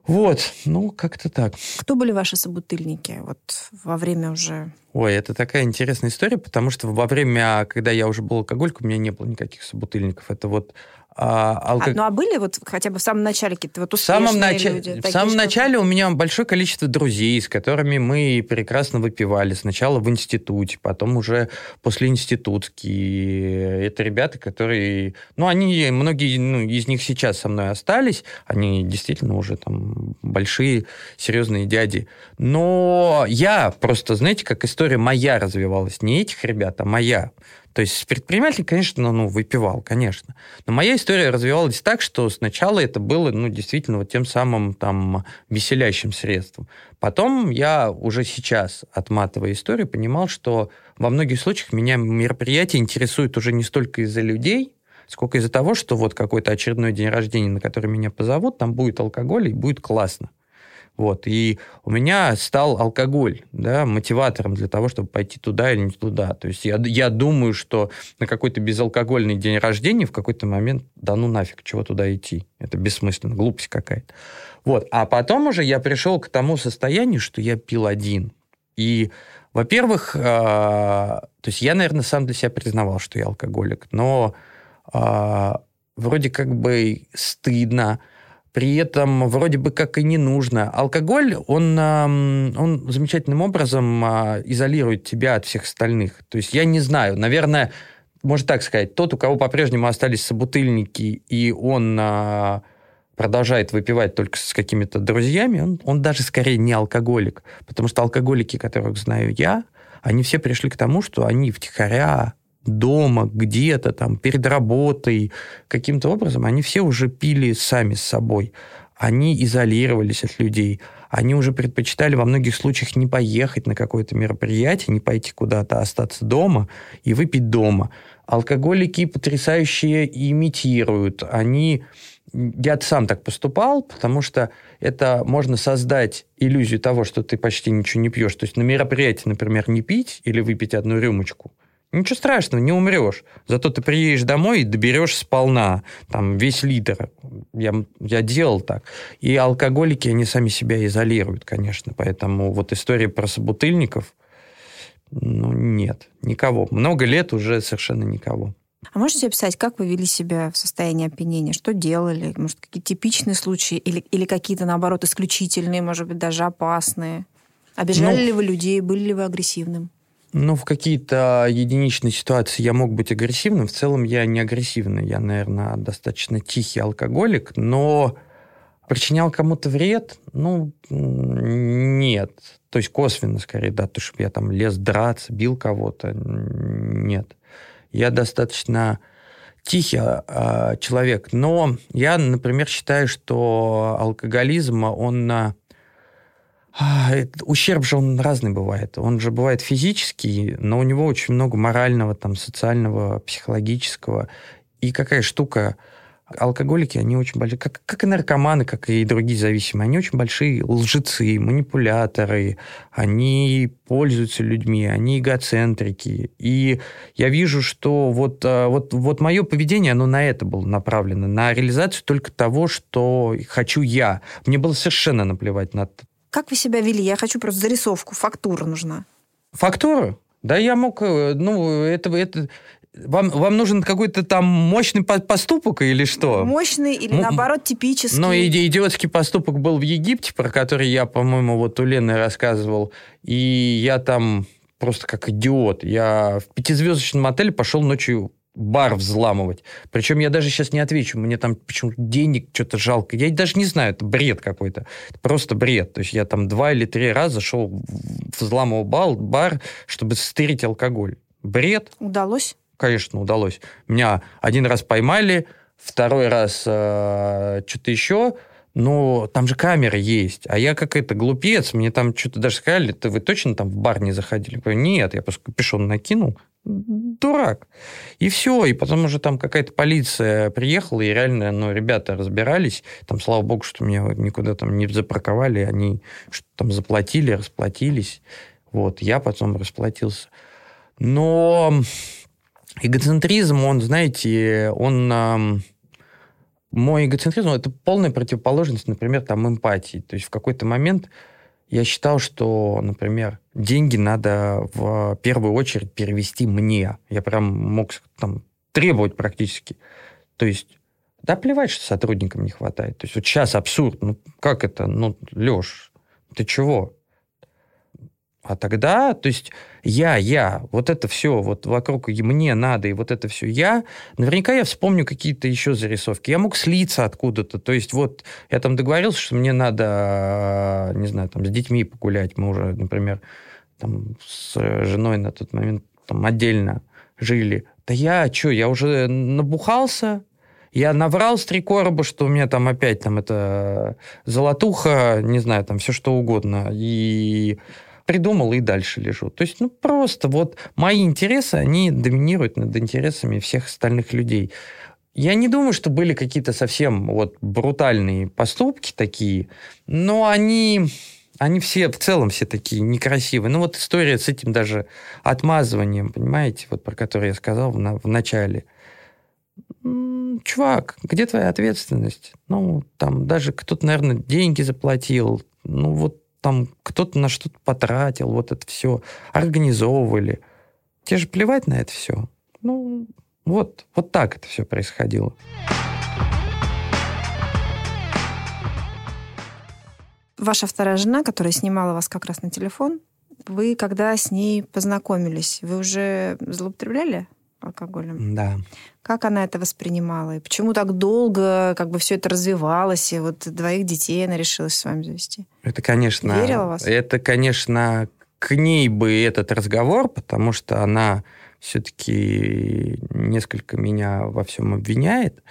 Вот, ну, как-то так. Кто были ваши собутыльники вот во время уже... Ой, это такая интересная история, потому что во время, когда я уже был алкоголиком, у меня не было никаких собутыльников. Это вот а, алко... а, ну а были вот хотя бы в самом начале какие-то вот успешные в самом нач... люди? В самом что... начале у меня большое количество друзей, с которыми мы прекрасно выпивали. Сначала в институте, потом уже после институтские. Это ребята, которые... Ну, они, многие ну, из них сейчас со мной остались. Они действительно уже там большие, серьезные дяди. Но я просто, знаете, как история моя развивалась. Не этих ребят, а моя. То есть предприниматель, конечно, ну, выпивал, конечно. Но моя история развивалась так, что сначала это было, ну, действительно, вот тем самым там веселящим средством. Потом я уже сейчас, отматывая историю, понимал, что во многих случаях меня мероприятие интересует уже не столько из-за людей, сколько из-за того, что вот какой-то очередной день рождения, на который меня позовут, там будет алкоголь и будет классно. Вот. И у меня стал алкоголь да, мотиватором для того, чтобы пойти туда или не туда. То есть я, я думаю, что на какой-то безалкогольный день рождения в какой-то момент, да ну нафиг, чего туда идти? Это бессмысленно, глупость какая-то. Вот. А потом уже я пришел к тому состоянию, что я пил один. И, во-первых, э, то есть я, наверное, сам для себя признавал, что я алкоголик, но э, вроде как бы стыдно, при этом вроде бы как и не нужно. Алкоголь, он, он замечательным образом а, изолирует тебя от всех остальных. То есть я не знаю, наверное, можно так сказать, тот, у кого по-прежнему остались собутыльники, и он а, продолжает выпивать только с какими-то друзьями, он, он даже скорее не алкоголик. Потому что алкоголики, которых знаю я, они все пришли к тому, что они втихаря дома, где-то там, перед работой, каким-то образом, они все уже пили сами с собой. Они изолировались от людей. Они уже предпочитали во многих случаях не поехать на какое-то мероприятие, не пойти куда-то, а остаться дома и выпить дома. Алкоголики потрясающие имитируют. Они я сам так поступал, потому что это можно создать иллюзию того, что ты почти ничего не пьешь. То есть на мероприятии, например, не пить или выпить одну рюмочку – Ничего страшного, не умрешь. Зато ты приедешь домой и доберешь сполна, там, весь литр. Я, я делал так. И алкоголики, они сами себя изолируют, конечно. Поэтому вот история про собутыльников, ну, нет, никого. Много лет уже совершенно никого. А можете описать, как вы вели себя в состоянии опьянения? Что делали? Может, какие типичные случаи или, или какие-то, наоборот, исключительные, может быть, даже опасные? Обижали ну, ли вы людей? Были ли вы агрессивным? Ну, в какие-то единичные ситуации я мог быть агрессивным. В целом я не агрессивный. Я, наверное, достаточно тихий алкоголик, но причинял кому-то вред? Ну, нет. То есть косвенно, скорее, да, то, чтобы я там лез драться, бил кого-то. Нет. Я достаточно тихий э, человек. Но я, например, считаю, что алкоголизм, он ущерб же он разный бывает. Он же бывает физический, но у него очень много морального, там, социального, психологического. И какая штука, алкоголики, они очень большие, как, как и наркоманы, как и другие зависимые, они очень большие лжецы, манипуляторы, они пользуются людьми, они эгоцентрики. И я вижу, что вот, а, вот, вот мое поведение, оно на это было направлено, на реализацию только того, что хочу я. Мне было совершенно наплевать на как вы себя вели? Я хочу просто зарисовку, фактура нужна. Фактура? Да я мог, э, ну, это, это, вам, вам нужен какой-то там мощный поступок или что? Мощный или, М- наоборот, типический? Ну, идиотский поступок был в Египте, про который я, по-моему, вот у Лены рассказывал. И я там просто как идиот. Я в пятизвездочном отеле пошел ночью бар взламывать. Причем я даже сейчас не отвечу, мне там почему-то денег что-то жалко. Я даже не знаю, это бред какой-то. Это просто бред. То есть я там два или три раза шел, взламывал бар, бар, чтобы стырить алкоголь. Бред. Удалось? Конечно, удалось. Меня один раз поймали, второй раз э, что-то еще, но там же камеры есть. А я как это глупец, мне там что-то даже сказали, ты вы точно там в бар не заходили? Я говорю, нет, я просто капюшон накинул, дурак. И все, и потом уже там какая-то полиция приехала, и реально, ну, ребята разбирались, там, слава богу, что меня никуда там не запарковали, они что там заплатили, расплатились, вот, я потом расплатился. Но эгоцентризм, он, знаете, он... Мой эгоцентризм – это полная противоположность, например, там, эмпатии. То есть в какой-то момент я считал, что, например, деньги надо в первую очередь перевести мне. Я прям мог там требовать практически. То есть, да плевать, что сотрудникам не хватает. То есть вот сейчас абсурд. Ну, как это? Ну, Леш, ты чего? А тогда, то есть я, я, вот это все, вот вокруг мне надо, и вот это все я, наверняка я вспомню какие-то еще зарисовки. Я мог слиться откуда-то. То есть вот я там договорился, что мне надо, не знаю, там с детьми погулять. Мы уже, например, там с женой на тот момент там отдельно жили. Да я что, я уже набухался, я наврал с три короба, что у меня там опять там это золотуха, не знаю, там все что угодно. И придумал и дальше лежу. То есть, ну, просто вот мои интересы, они доминируют над интересами всех остальных людей. Я не думаю, что были какие-то совсем вот брутальные поступки такие, но они, они все, в целом все такие некрасивые. Ну вот история с этим даже отмазыванием, понимаете, вот про который я сказал в, в начале. Чувак, где твоя ответственность? Ну, там даже кто-то, наверное, деньги заплатил. Ну, вот там кто-то на что-то потратил, вот это все организовывали. Тебе же плевать на это все. Ну, вот, вот так это все происходило. Ваша вторая жена, которая снимала вас как раз на телефон, вы когда с ней познакомились, вы уже злоупотребляли алкоголем? Да. Как она это воспринимала? И почему так долго как бы все это развивалось, и вот двоих детей она решилась с вами завести? Это, конечно... Верила вас? Это, конечно, к ней бы этот разговор, потому что она все-таки несколько меня во всем обвиняет.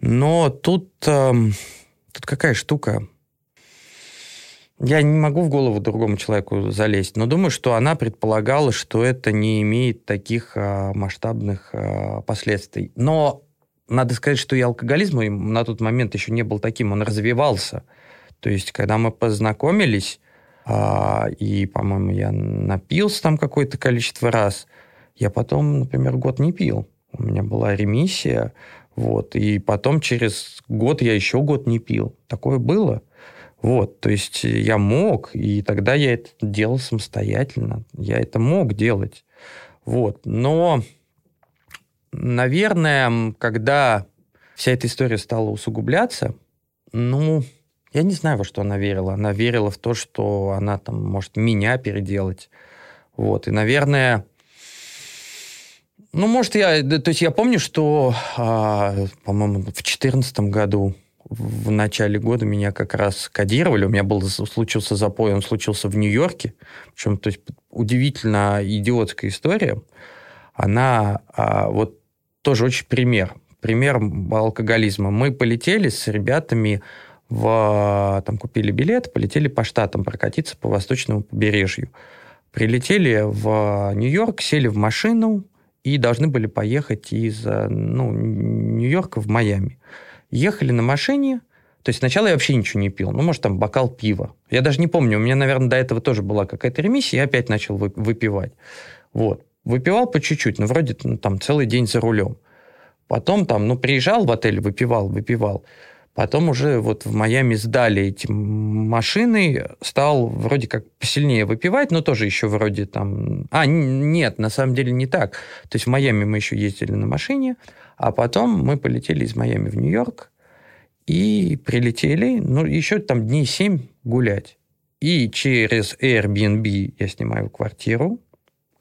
Но тут, э, тут какая штука? Я не могу в голову другому человеку залезть, но думаю, что она предполагала, что это не имеет таких а, масштабных а, последствий. Но надо сказать, что и алкоголизм на тот момент еще не был таким, он развивался. То есть, когда мы познакомились, а, и, по-моему, я напился там какое-то количество раз, я потом, например, год не пил. У меня была ремиссия, вот, и потом через год я еще год не пил. Такое было. Вот, то есть я мог, и тогда я это делал самостоятельно. Я это мог делать. Вот, но, наверное, когда вся эта история стала усугубляться, ну, я не знаю, во что она верила. Она верила в то, что она там может меня переделать. Вот, и, наверное, ну, может, я... То есть я помню, что, а, по-моему, в 2014 году в начале года меня как раз кодировали. У меня был случился запой, он случился в Нью-Йорке. Причем, то есть, удивительно идиотская история. Она а, вот тоже очень пример. Пример алкоголизма. Мы полетели с ребятами в... Там купили билет, полетели по штатам прокатиться по восточному побережью. Прилетели в Нью-Йорк, сели в машину и должны были поехать из ну, Нью-Йорка в Майами. Ехали на машине, то есть сначала я вообще ничего не пил. Ну, может, там бокал пива. Я даже не помню. У меня, наверное, до этого тоже была какая-то ремиссия, я опять начал выпивать. Вот. Выпивал по чуть-чуть, но вроде ну, там целый день за рулем. Потом там, ну, приезжал в отель, выпивал, выпивал. Потом уже вот в Майами сдали эти машины, стал вроде как посильнее выпивать, но тоже еще вроде там... А, нет, на самом деле не так. То есть в Майами мы еще ездили на машине, а потом мы полетели из Майами в Нью-Йорк и прилетели, ну, еще там дней семь гулять. И через Airbnb я снимаю квартиру,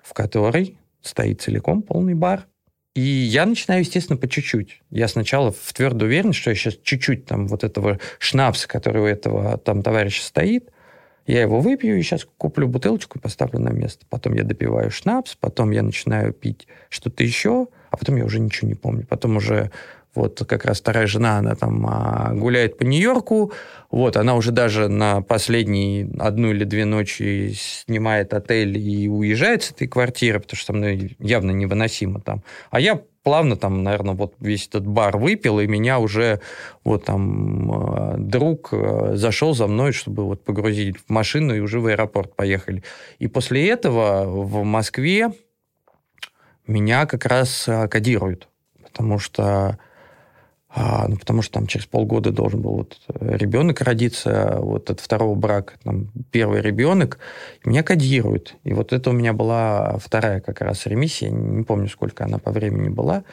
в которой стоит целиком полный бар. И я начинаю, естественно, по чуть-чуть. Я сначала в твердую уверенность, что я сейчас чуть-чуть там вот этого шнапса, который у этого там товарища стоит, я его выпью и сейчас куплю бутылочку и поставлю на место. Потом я допиваю шнапс, потом я начинаю пить что-то еще, а потом я уже ничего не помню. Потом уже вот как раз вторая жена, она там а, гуляет по Нью-Йорку, вот, она уже даже на последние одну или две ночи снимает отель и уезжает с этой квартиры, потому что мной явно невыносимо там. А я плавно там, наверное, вот весь этот бар выпил, и меня уже вот там э, друг э, зашел за мной, чтобы вот погрузить в машину, и уже в аэропорт поехали. И после этого в Москве меня как раз э, кодируют, потому что а, ну, потому что там через полгода должен был вот ребенок родиться, вот от второго брака, там, первый ребенок, меня кодируют. И вот это у меня была вторая как раз ремиссия, не помню, сколько она по времени была.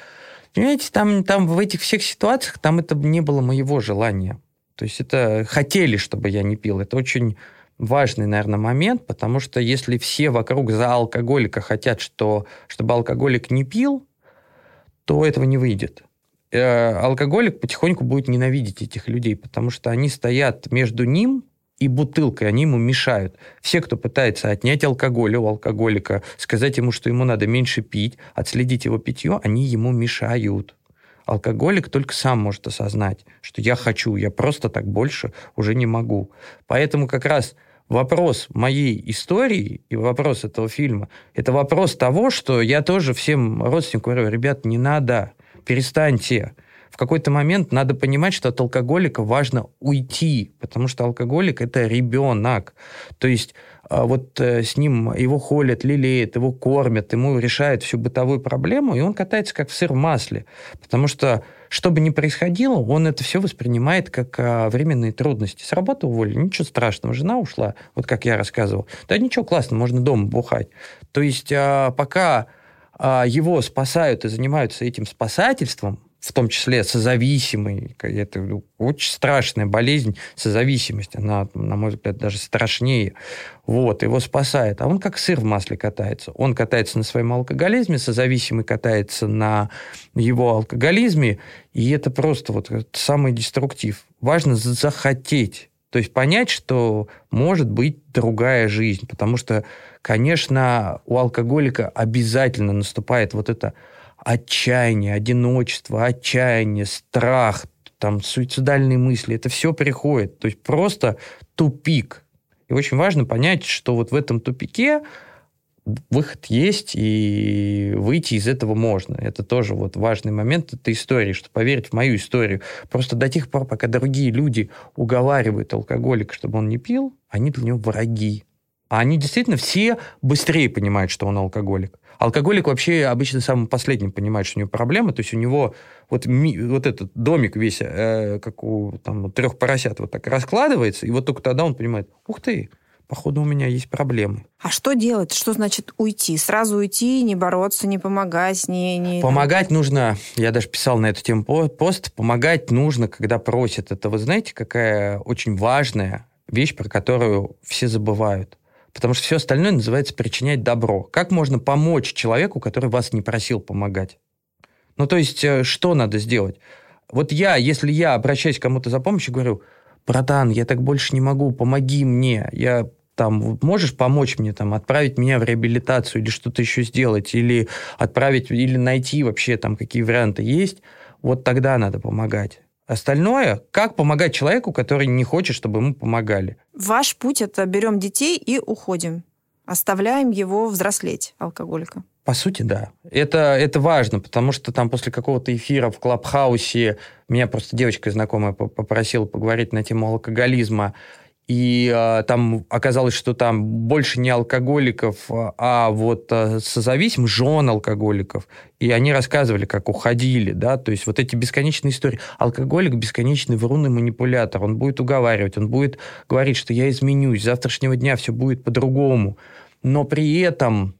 Понимаете, там, там в этих всех ситуациях, там это не было моего желания. То есть это хотели, чтобы я не пил. Это очень важный, наверное, момент, потому что если все вокруг за алкоголика хотят, что, чтобы алкоголик не пил, то этого не выйдет. Э, алкоголик потихоньку будет ненавидеть этих людей, потому что они стоят между ним и бутылкой, они ему мешают. Все, кто пытается отнять алкоголь у алкоголика, сказать ему, что ему надо меньше пить, отследить его питье, они ему мешают. Алкоголик только сам может осознать, что я хочу, я просто так больше уже не могу. Поэтому как раз вопрос моей истории и вопрос этого фильма, это вопрос того, что я тоже всем родственникам говорю, ребят, не надо, перестаньте. В какой-то момент надо понимать, что от алкоголика важно уйти, потому что алкоголик – это ребенок. То есть вот э, с ним его холят, лелеют, его кормят, ему решают всю бытовую проблему, и он катается как в сыр в масле. Потому что, что бы ни происходило, он это все воспринимает как а, временные трудности. С работы уволили, ничего страшного, жена ушла, вот как я рассказывал. Да ничего классно, можно дома бухать. То есть а, пока а, его спасают и занимаются этим спасательством, в том числе созависимый, это очень страшная болезнь, созависимость, она, на мой взгляд, даже страшнее. Вот, его спасает. А он как сыр в масле катается. Он катается на своем алкоголизме, созависимый катается на его алкоголизме, и это просто вот самый деструктив. Важно захотеть то есть понять, что может быть другая жизнь, потому что, конечно, у алкоголика обязательно наступает вот это отчаяние, одиночество, отчаяние, страх, там, суицидальные мысли, это все приходит. То есть просто тупик. И очень важно понять, что вот в этом тупике выход есть, и выйти из этого можно. Это тоже вот важный момент этой истории, что поверить в мою историю. Просто до тех пор, пока другие люди уговаривают алкоголика, чтобы он не пил, они для него враги. А они действительно все быстрее понимают, что он алкоголик. Алкоголик вообще обычно самым последним понимает, что у него проблемы. То есть у него вот, ми, вот этот домик весь, э, как у там, трех поросят, вот так раскладывается, и вот только тогда он понимает, ух ты, походу, у меня есть проблемы. А что делать? Что значит уйти? Сразу уйти, не бороться, не помогать, не... не... Помогать нужно, я даже писал на эту тему пост, помогать нужно, когда просят. Это вы знаете, какая очень важная вещь, про которую все забывают. Потому что все остальное называется причинять добро. Как можно помочь человеку, который вас не просил помогать? Ну, то есть, э, что надо сделать? Вот я, если я обращаюсь к кому-то за помощью, говорю, братан, я так больше не могу, помоги мне, я там, можешь помочь мне там, отправить меня в реабилитацию или что-то еще сделать, или отправить, или найти вообще там, какие варианты есть, вот тогда надо помогать. Остальное, как помогать человеку, который не хочет, чтобы ему помогали. Ваш путь – это берем детей и уходим. Оставляем его взрослеть, алкоголика. По сути, да. Это, это важно, потому что там после какого-то эфира в Клабхаусе меня просто девочка знакомая попросила поговорить на тему алкоголизма. И э, там оказалось, что там больше не алкоголиков, а вот э, созависимых жен алкоголиков. И они рассказывали, как уходили, да, то есть вот эти бесконечные истории. Алкоголик бесконечный врун манипулятор. Он будет уговаривать, он будет говорить, что я изменюсь, с завтрашнего дня все будет по-другому. Но при этом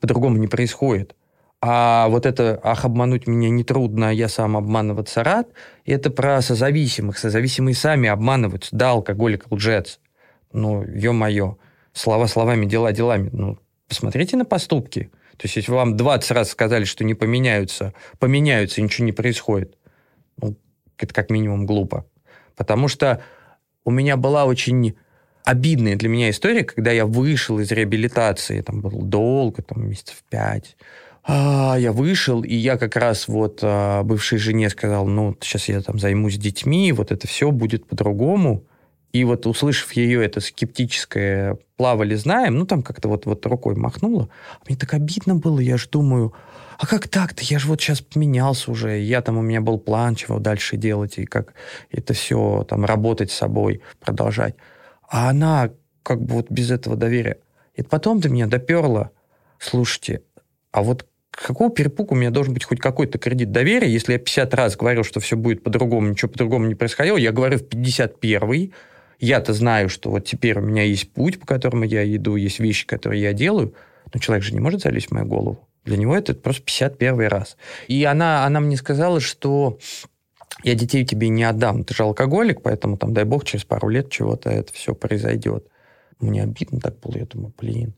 по-другому не происходит. А вот это «ах, обмануть меня нетрудно, я сам обманываться рад» это про созависимых. Созависимые сами обманываются. Да, алкоголик, лжец. Ну, ё-моё. Слова словами, дела делами. Ну, посмотрите на поступки. То есть, если вам 20 раз сказали, что не поменяются, поменяются, и ничего не происходит, ну, это как минимум глупо. Потому что у меня была очень обидная для меня история, когда я вышел из реабилитации, там был долго, там месяцев пять, а, я вышел, и я как раз вот а, бывшей жене сказал, ну, сейчас я там займусь детьми, вот это все будет по-другому. И вот услышав ее это скептическое «плавали, знаем», ну, там как-то вот, вот рукой махнула, мне так обидно было, я же думаю, а как так-то? Я же вот сейчас поменялся уже, я там, у меня был план, чего дальше делать, и как это все, там, работать с собой, продолжать. А она как бы вот без этого доверия. И потом до меня доперла, слушайте, а вот какого перепуга у меня должен быть хоть какой-то кредит доверия, если я 50 раз говорил, что все будет по-другому, ничего по-другому не происходило, я говорю в 51-й, я-то знаю, что вот теперь у меня есть путь, по которому я иду, есть вещи, которые я делаю, но человек же не может залезть в мою голову. Для него это просто 51 раз. И она, она мне сказала, что я детей тебе не отдам, ты же алкоголик, поэтому там, дай бог, через пару лет чего-то это все произойдет. Мне обидно так было, я думаю, блин.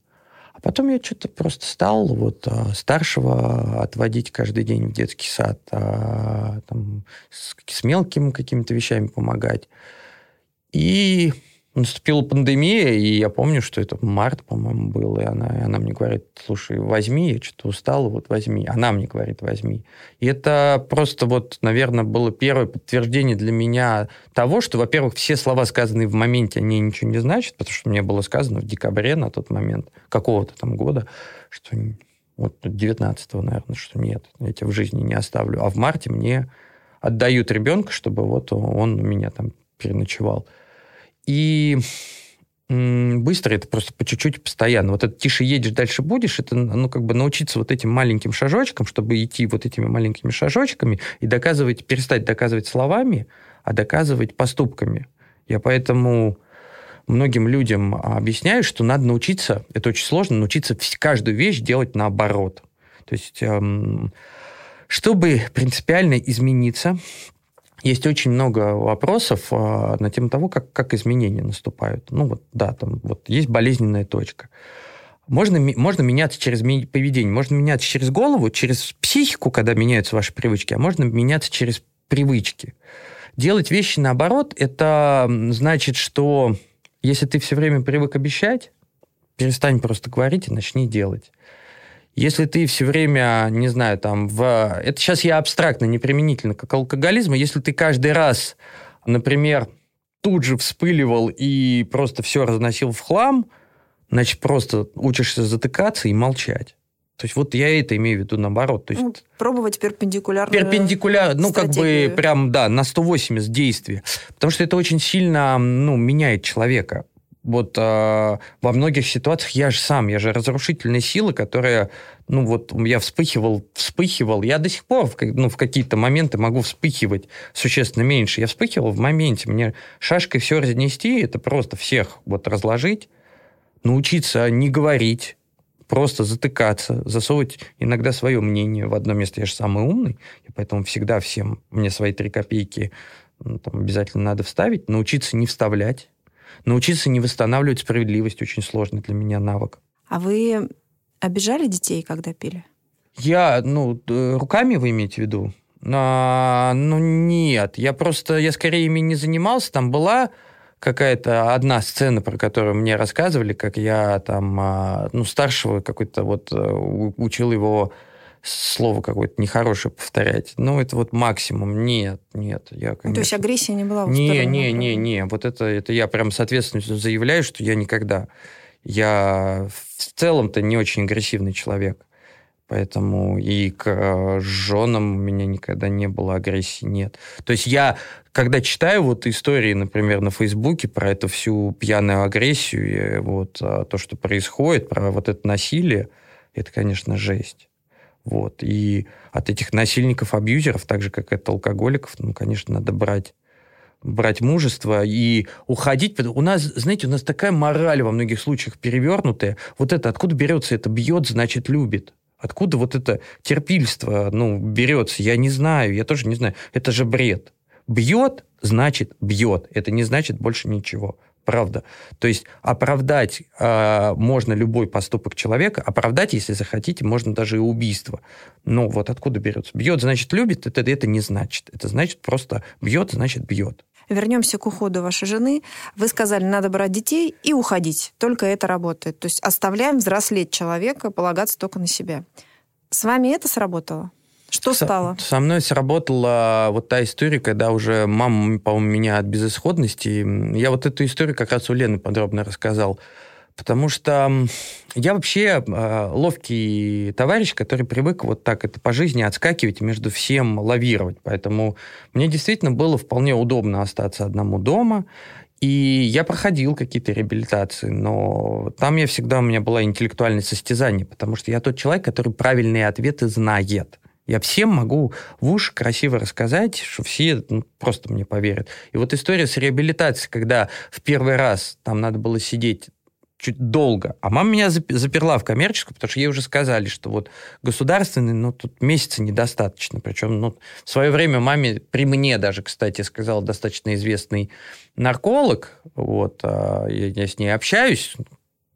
Потом я что-то просто стал вот а, старшего отводить каждый день в детский сад, а, там, с, с мелкими какими-то вещами помогать. И наступила пандемия, и я помню, что это март, по-моему, был, и она, она мне говорит, слушай, возьми, я что-то устала, вот возьми. Она мне говорит, возьми. И это просто вот, наверное, было первое подтверждение для меня того, что, во-первых, все слова, сказанные в моменте, они ничего не значат, потому что мне было сказано в декабре на тот момент, какого-то там года, что вот 19-го, наверное, что нет, я тебя в жизни не оставлю. А в марте мне отдают ребенка, чтобы вот он у меня там переночевал. И быстро это просто по чуть-чуть постоянно. Вот это тише едешь, дальше будешь, это, ну, как бы научиться вот этим маленьким шажочкам, чтобы идти вот этими маленькими шажочками и доказывать, перестать доказывать словами, а доказывать поступками. Я поэтому многим людям объясняю, что надо научиться, это очень сложно, научиться каждую вещь делать наоборот. То есть, эм, чтобы принципиально измениться, есть очень много вопросов а, на тему того, как, как изменения наступают. Ну вот, да, там вот есть болезненная точка. Можно, можно меняться через поведение, можно меняться через голову, через психику, когда меняются ваши привычки, а можно меняться через привычки. Делать вещи наоборот, это значит, что если ты все время привык обещать, перестань просто говорить и начни делать. Если ты все время, не знаю, там, в... Это сейчас я абстрактно, не применительно к алкоголизму. Если ты каждый раз, например, тут же вспыливал и просто все разносил в хлам, значит, просто учишься затыкаться и молчать. То есть вот я это имею в виду наоборот. То есть, ну, пробовать перпендикулярно. Перпендикулярно, ну, как бы прям, да, на 180 действия. Потому что это очень сильно, ну, меняет человека. Вот а, во многих ситуациях я же сам, я же разрушительная сила, которая, ну вот я вспыхивал, вспыхивал. Я до сих пор в, ну, в какие-то моменты могу вспыхивать существенно меньше. Я вспыхивал в моменте. Мне шашкой все разнести, это просто всех вот разложить, научиться не говорить, просто затыкаться, засовывать иногда свое мнение в одно место. Я же самый умный, и поэтому всегда всем мне свои три копейки ну, там, обязательно надо вставить, научиться не вставлять, научиться не восстанавливать справедливость очень сложный для меня навык. А вы обижали детей, когда пили? Я, ну, руками вы имеете в виду? А, ну, нет. Я просто, я скорее ими не занимался. Там была какая-то одна сцена, про которую мне рассказывали, как я там, а, ну, старшего какой-то вот э, учил его слово какое-то нехорошее повторять. Ну, это вот максимум. Нет, нет. Я, конечно... ну, то есть агрессия не была Не, не, не, не. Вот это, это я прям с ответственностью заявляю, что я никогда. Я в целом-то не очень агрессивный человек. Поэтому и к э, женам у меня никогда не было агрессии, нет. То есть я, когда читаю вот истории, например, на Фейсбуке про эту всю пьяную агрессию, и вот а, то, что происходит, про вот это насилие, это, конечно, жесть. Вот. И от этих насильников-абьюзеров, так же, как от алкоголиков, ну, конечно, надо брать брать мужество и уходить. У нас, знаете, у нас такая мораль во многих случаях перевернутая. Вот это, откуда берется это бьет, значит, любит. Откуда вот это терпильство, ну, берется? Я не знаю, я тоже не знаю. Это же бред. Бьет, значит, бьет. Это не значит больше ничего. Правда. То есть оправдать э, можно любой поступок человека, оправдать, если захотите, можно даже и убийство. Но вот откуда берется? Бьет, значит, любит, это, это не значит. Это значит просто бьет, значит, бьет. Вернемся к уходу вашей жены. Вы сказали, надо брать детей и уходить. Только это работает. То есть оставляем взрослеть человека, полагаться только на себя. С вами это сработало? Что со, стало? Со мной сработала вот та история, когда уже мама, по-моему, меня от безысходности. Я вот эту историю как раз у Лены подробно рассказал. Потому что я вообще э, ловкий товарищ, который привык вот так это по жизни отскакивать между всем лавировать. Поэтому мне действительно было вполне удобно остаться одному дома. И я проходил какие-то реабилитации, но там я всегда, у меня была интеллектуальное состязание, потому что я тот человек, который правильные ответы знает. Я всем могу в уши красиво рассказать, что все ну, просто мне поверят. И вот история с реабилитацией, когда в первый раз там надо было сидеть чуть долго. А мама меня заперла в коммерческую, потому что ей уже сказали, что вот государственный, ну, тут месяца недостаточно. Причем, ну, в свое время маме, при мне даже, кстати, сказал достаточно известный нарколог, вот, а, я, я с ней общаюсь,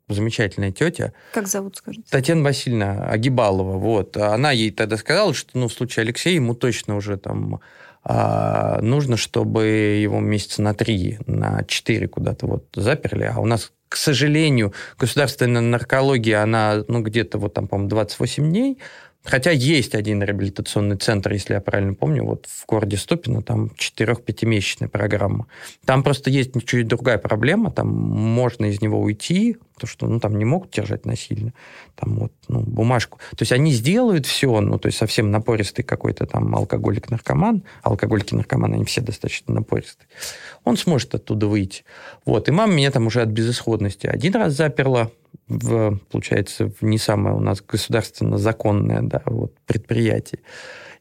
замечательная тетя. Как зовут, скажите? Татьяна Васильевна Агибалова. Вот. Она ей тогда сказала, что ну, в случае Алексея ему точно уже там а, нужно, чтобы его месяца на три, на четыре куда-то вот заперли. А у нас, к сожалению, государственная наркология, она ну, где-то вот там, по-моему, 28 дней, Хотя есть один реабилитационный центр, если я правильно помню, вот в городе Ступино, там 4-5-месячная программа. Там просто есть чуть другая проблема, там можно из него уйти, потому что ну, там не могут держать насильно, там вот, ну, бумажку. То есть они сделают все, ну, то есть совсем напористый какой-то там алкоголик-наркоман, алкоголики-наркоманы, они все достаточно напористые, он сможет оттуда выйти. Вот, и мама меня там уже от безысходности один раз заперла, в, получается, в не самое у нас государственно законное да, вот, предприятие.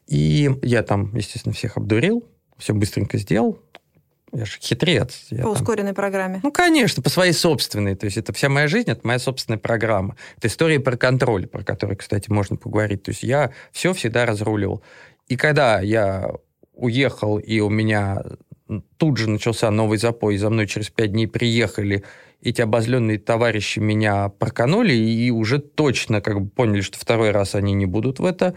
И я там, естественно, всех обдурил, все быстренько сделал. Я же хитрец. Я по там... ускоренной программе. Ну, конечно, по своей собственной. То есть это вся моя жизнь, это моя собственная программа. Это история про контроль, про которую, кстати, можно поговорить. То есть я все всегда разруливал. И когда я уехал, и у меня тут же начался новый запой, за мной через пять дней приехали эти обозленные товарищи меня проканули и уже точно как бы поняли, что второй раз они не будут в это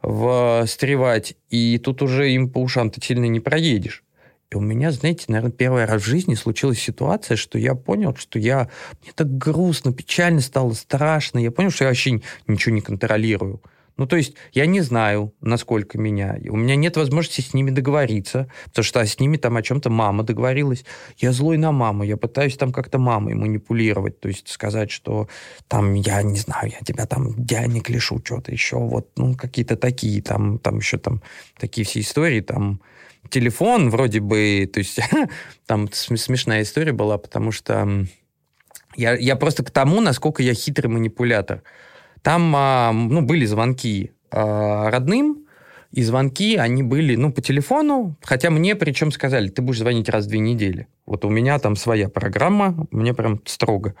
встревать. И тут уже им по ушам-то сильно не проедешь. И у меня, знаете, наверное, первый раз в жизни случилась ситуация, что я понял, что я... Мне так грустно, печально стало, страшно. Я понял, что я вообще ничего не контролирую. Ну, то есть я не знаю, насколько меня. У меня нет возможности с ними договориться, потому что с ними там о чем-то мама договорилась. Я злой на маму, я пытаюсь там как-то мамой манипулировать, то есть сказать, что там, я не знаю, я тебя там денег лишу, что-то еще, вот, ну, какие-то такие, там, там еще там такие все истории, там, телефон вроде бы, то есть там смешная история была, потому что я, я просто к тому, насколько я хитрый манипулятор. Там а, ну, были звонки а, родным, и звонки, они были, ну, по телефону, хотя мне причем сказали, ты будешь звонить раз в две недели. Вот у меня там своя программа, мне прям строго.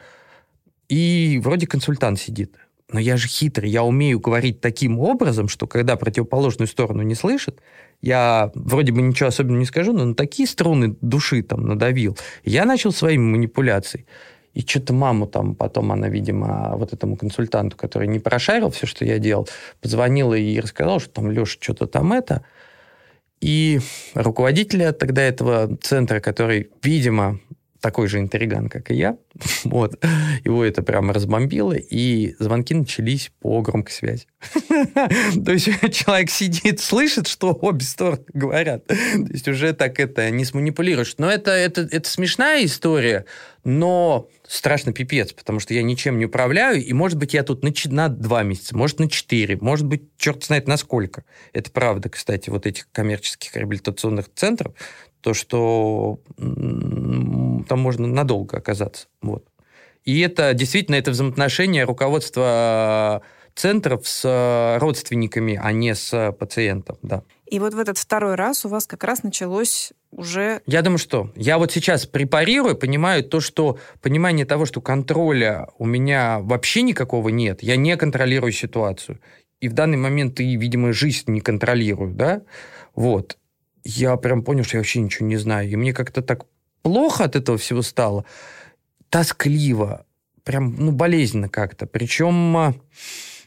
И вроде консультант сидит. Но я же хитрый, я умею говорить таким образом, что когда противоположную сторону не слышит, я вроде бы ничего особенного не скажу, но на такие струны души там надавил. Я начал своими манипуляциями. И что-то маму там потом она, видимо, вот этому консультанту, который не прошарил все, что я делал, позвонила и рассказала, что там Леша что-то там это. И руководителя тогда этого центра, который, видимо, такой же интриган, как и я. Вот. Его это прямо разбомбило, и звонки начались по громкой связи. То есть человек сидит, слышит, что обе стороны говорят. То есть уже так это не сманипулируешь. Но это, это, это смешная история, но страшно пипец, потому что я ничем не управляю, и, может быть, я тут на, на два месяца, может, на четыре, может быть, черт знает на сколько. Это правда, кстати, вот этих коммерческих реабилитационных центров, то, что там можно надолго оказаться. Вот. И это действительно это взаимоотношение руководства центров с родственниками, а не с пациентом, да. И вот в этот второй раз у вас как раз началось уже... Я думаю, что я вот сейчас препарирую, понимаю то, что понимание того, что контроля у меня вообще никакого нет, я не контролирую ситуацию. И в данный момент и, видимо, жизнь не контролирую, да, вот. Я прям понял, что я вообще ничего не знаю. И мне как-то так плохо от этого всего стало, тоскливо, прям, ну, болезненно как-то. Причем а,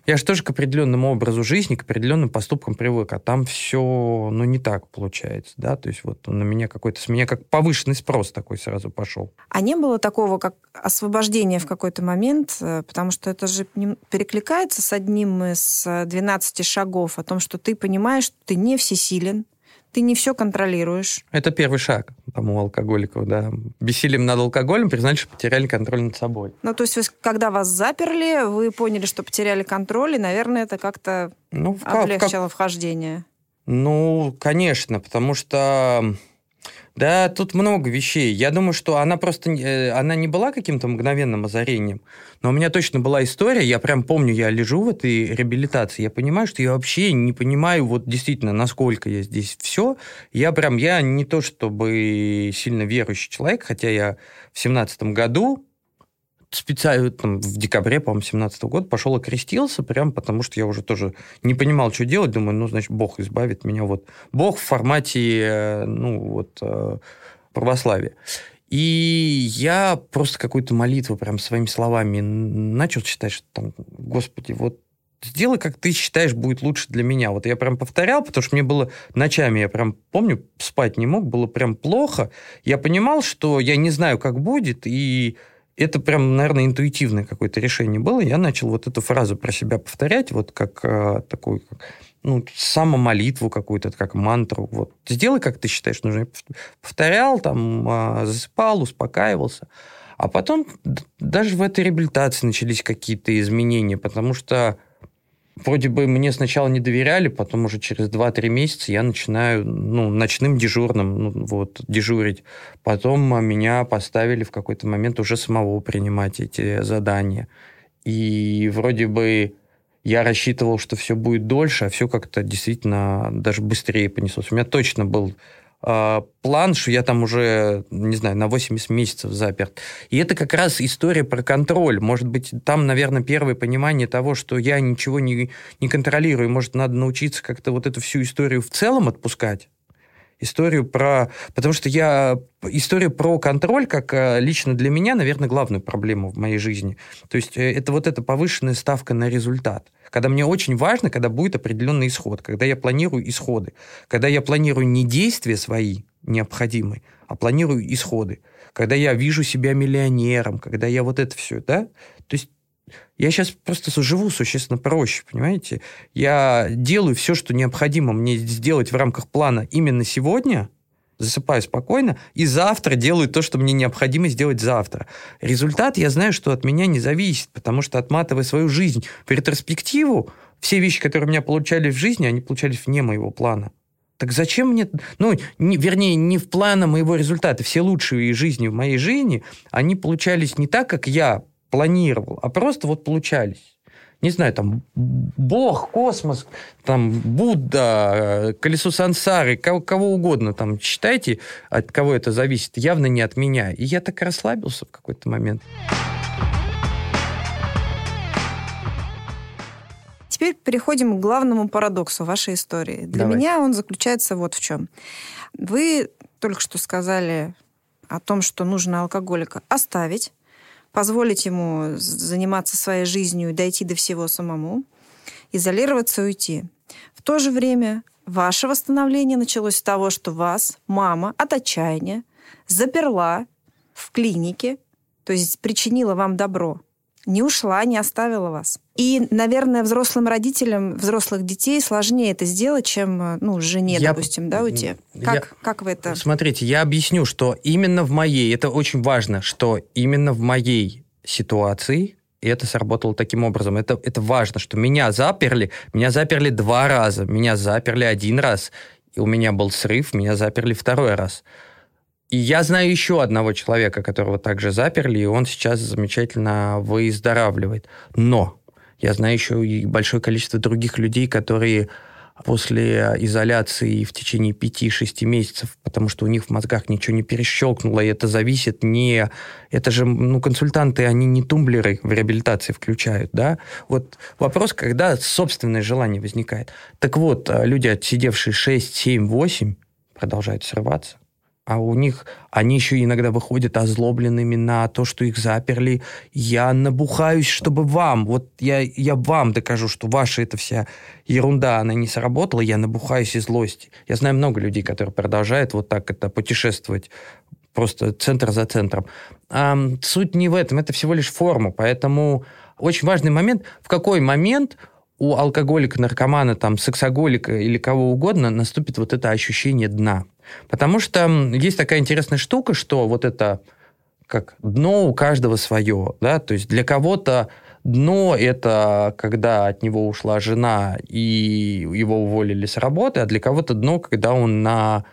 я же тоже к определенному образу жизни, к определенным поступкам привык, а там все, ну, не так получается, да, то есть вот на меня какой-то, с меня как повышенный спрос такой сразу пошел. А не было такого, как освобождение в какой-то момент, э, потому что это же перекликается с одним из 12 шагов о том, что ты понимаешь, что ты не всесилен, ты не все контролируешь. Это первый шаг, по-моему, алкоголиков, да. Бессилием над алкоголем признали, что потеряли контроль над собой. Ну, то есть, вы, когда вас заперли, вы поняли, что потеряли контроль, и, наверное, это как-то ну, облегчило как... вхождение. Ну, конечно, потому что да, тут много вещей. Я думаю, что она просто э, она не была каким-то мгновенным озарением, но у меня точно была история. Я прям помню, я лежу в этой реабилитации, я понимаю, что я вообще не понимаю вот действительно, насколько я здесь все. Я прям, я не то чтобы сильно верующий человек, хотя я в семнадцатом году специально там, в декабре, по-моему, 17 года пошел окрестился, прям потому что я уже тоже не понимал, что делать. Думаю, ну, значит, Бог избавит меня. Вот Бог в формате, э, ну, вот, э, православия. И я просто какую-то молитву прям своими словами начал читать, что там, Господи, вот сделай, как ты считаешь, будет лучше для меня. Вот я прям повторял, потому что мне было ночами, я прям помню, спать не мог, было прям плохо. Я понимал, что я не знаю, как будет, и это прям, наверное, интуитивное какое-то решение было. Я начал вот эту фразу про себя повторять, вот как э, такую, ну, самомолитву какую-то, как мантру. Вот. Сделай, как ты считаешь нужно. Повторял, там, э, засыпал, успокаивался. А потом даже в этой реабилитации начались какие-то изменения, потому что вроде бы мне сначала не доверяли, потом уже через 2-3 месяца я начинаю ну, ночным дежурным ну, вот, дежурить. Потом меня поставили в какой-то момент уже самого принимать эти задания. И вроде бы я рассчитывал, что все будет дольше, а все как-то действительно даже быстрее понеслось. У меня точно был план, что я там уже, не знаю, на 80 месяцев заперт. И это как раз история про контроль. Может быть, там, наверное, первое понимание того, что я ничего не, не контролирую. Может, надо научиться как-то вот эту всю историю в целом отпускать историю про... Потому что я... История про контроль, как э, лично для меня, наверное, главную проблему в моей жизни. То есть э, это вот эта повышенная ставка на результат. Когда мне очень важно, когда будет определенный исход, когда я планирую исходы, когда я планирую не действия свои необходимые, а планирую исходы, когда я вижу себя миллионером, когда я вот это все, да, то есть я сейчас просто живу существенно проще, понимаете? Я делаю все, что необходимо мне сделать в рамках плана именно сегодня, засыпаю спокойно, и завтра делаю то, что мне необходимо сделать завтра. Результат, я знаю, что от меня не зависит, потому что отматывая свою жизнь в ретроспективу, все вещи, которые у меня получались в жизни, они получались вне моего плана. Так зачем мне... Ну, не, вернее, не в плане моего результата. Все лучшие жизни в моей жизни, они получались не так, как я планировал, а просто вот получались. Не знаю, там, Бог, космос, там, Будда, колесо сансары, кого, кого угодно, там, считайте, от кого это зависит, явно не от меня. И я так расслабился в какой-то момент. Теперь переходим к главному парадоксу вашей истории. Для Давай. меня он заключается вот в чем. Вы только что сказали о том, что нужно алкоголика оставить, позволить ему заниматься своей жизнью дойти до всего самому, изолироваться и уйти. В то же время ваше восстановление началось с того, что вас мама от отчаяния заперла в клинике, то есть причинила вам добро не ушла, не оставила вас. И, наверное, взрослым родителям взрослых детей сложнее это сделать, чем ну, жене, я, допустим, да, уйти. Как, я, как вы это... Смотрите, я объясню, что именно в моей, это очень важно, что именно в моей ситуации и это сработало таким образом. Это, это важно, что меня заперли, меня заперли два раза, меня заперли один раз, и у меня был срыв, меня заперли второй раз. И я знаю еще одного человека, которого также заперли, и он сейчас замечательно выздоравливает. Но я знаю еще и большое количество других людей, которые после изоляции в течение 5-6 месяцев, потому что у них в мозгах ничего не перещелкнуло, и это зависит не... Это же, ну, консультанты, они не тумблеры в реабилитации включают, да? Вот вопрос, когда собственное желание возникает. Так вот, люди, отсидевшие 6, 7, 8, продолжают срываться а у них они еще иногда выходят озлобленными на то, что их заперли. Я набухаюсь, чтобы вам, вот я, я вам докажу, что ваша эта вся ерунда, она не сработала, я набухаюсь из злости. Я знаю много людей, которые продолжают вот так это путешествовать просто центр за центром. А суть не в этом, это всего лишь форма, поэтому очень важный момент, в какой момент у алкоголика, наркомана, там, сексоголика или кого угодно наступит вот это ощущение дна. Потому что есть такая интересная штука, что вот это как дно у каждого свое, да, то есть для кого-то дно – это когда от него ушла жена и его уволили с работы, а для кого-то дно, когда он на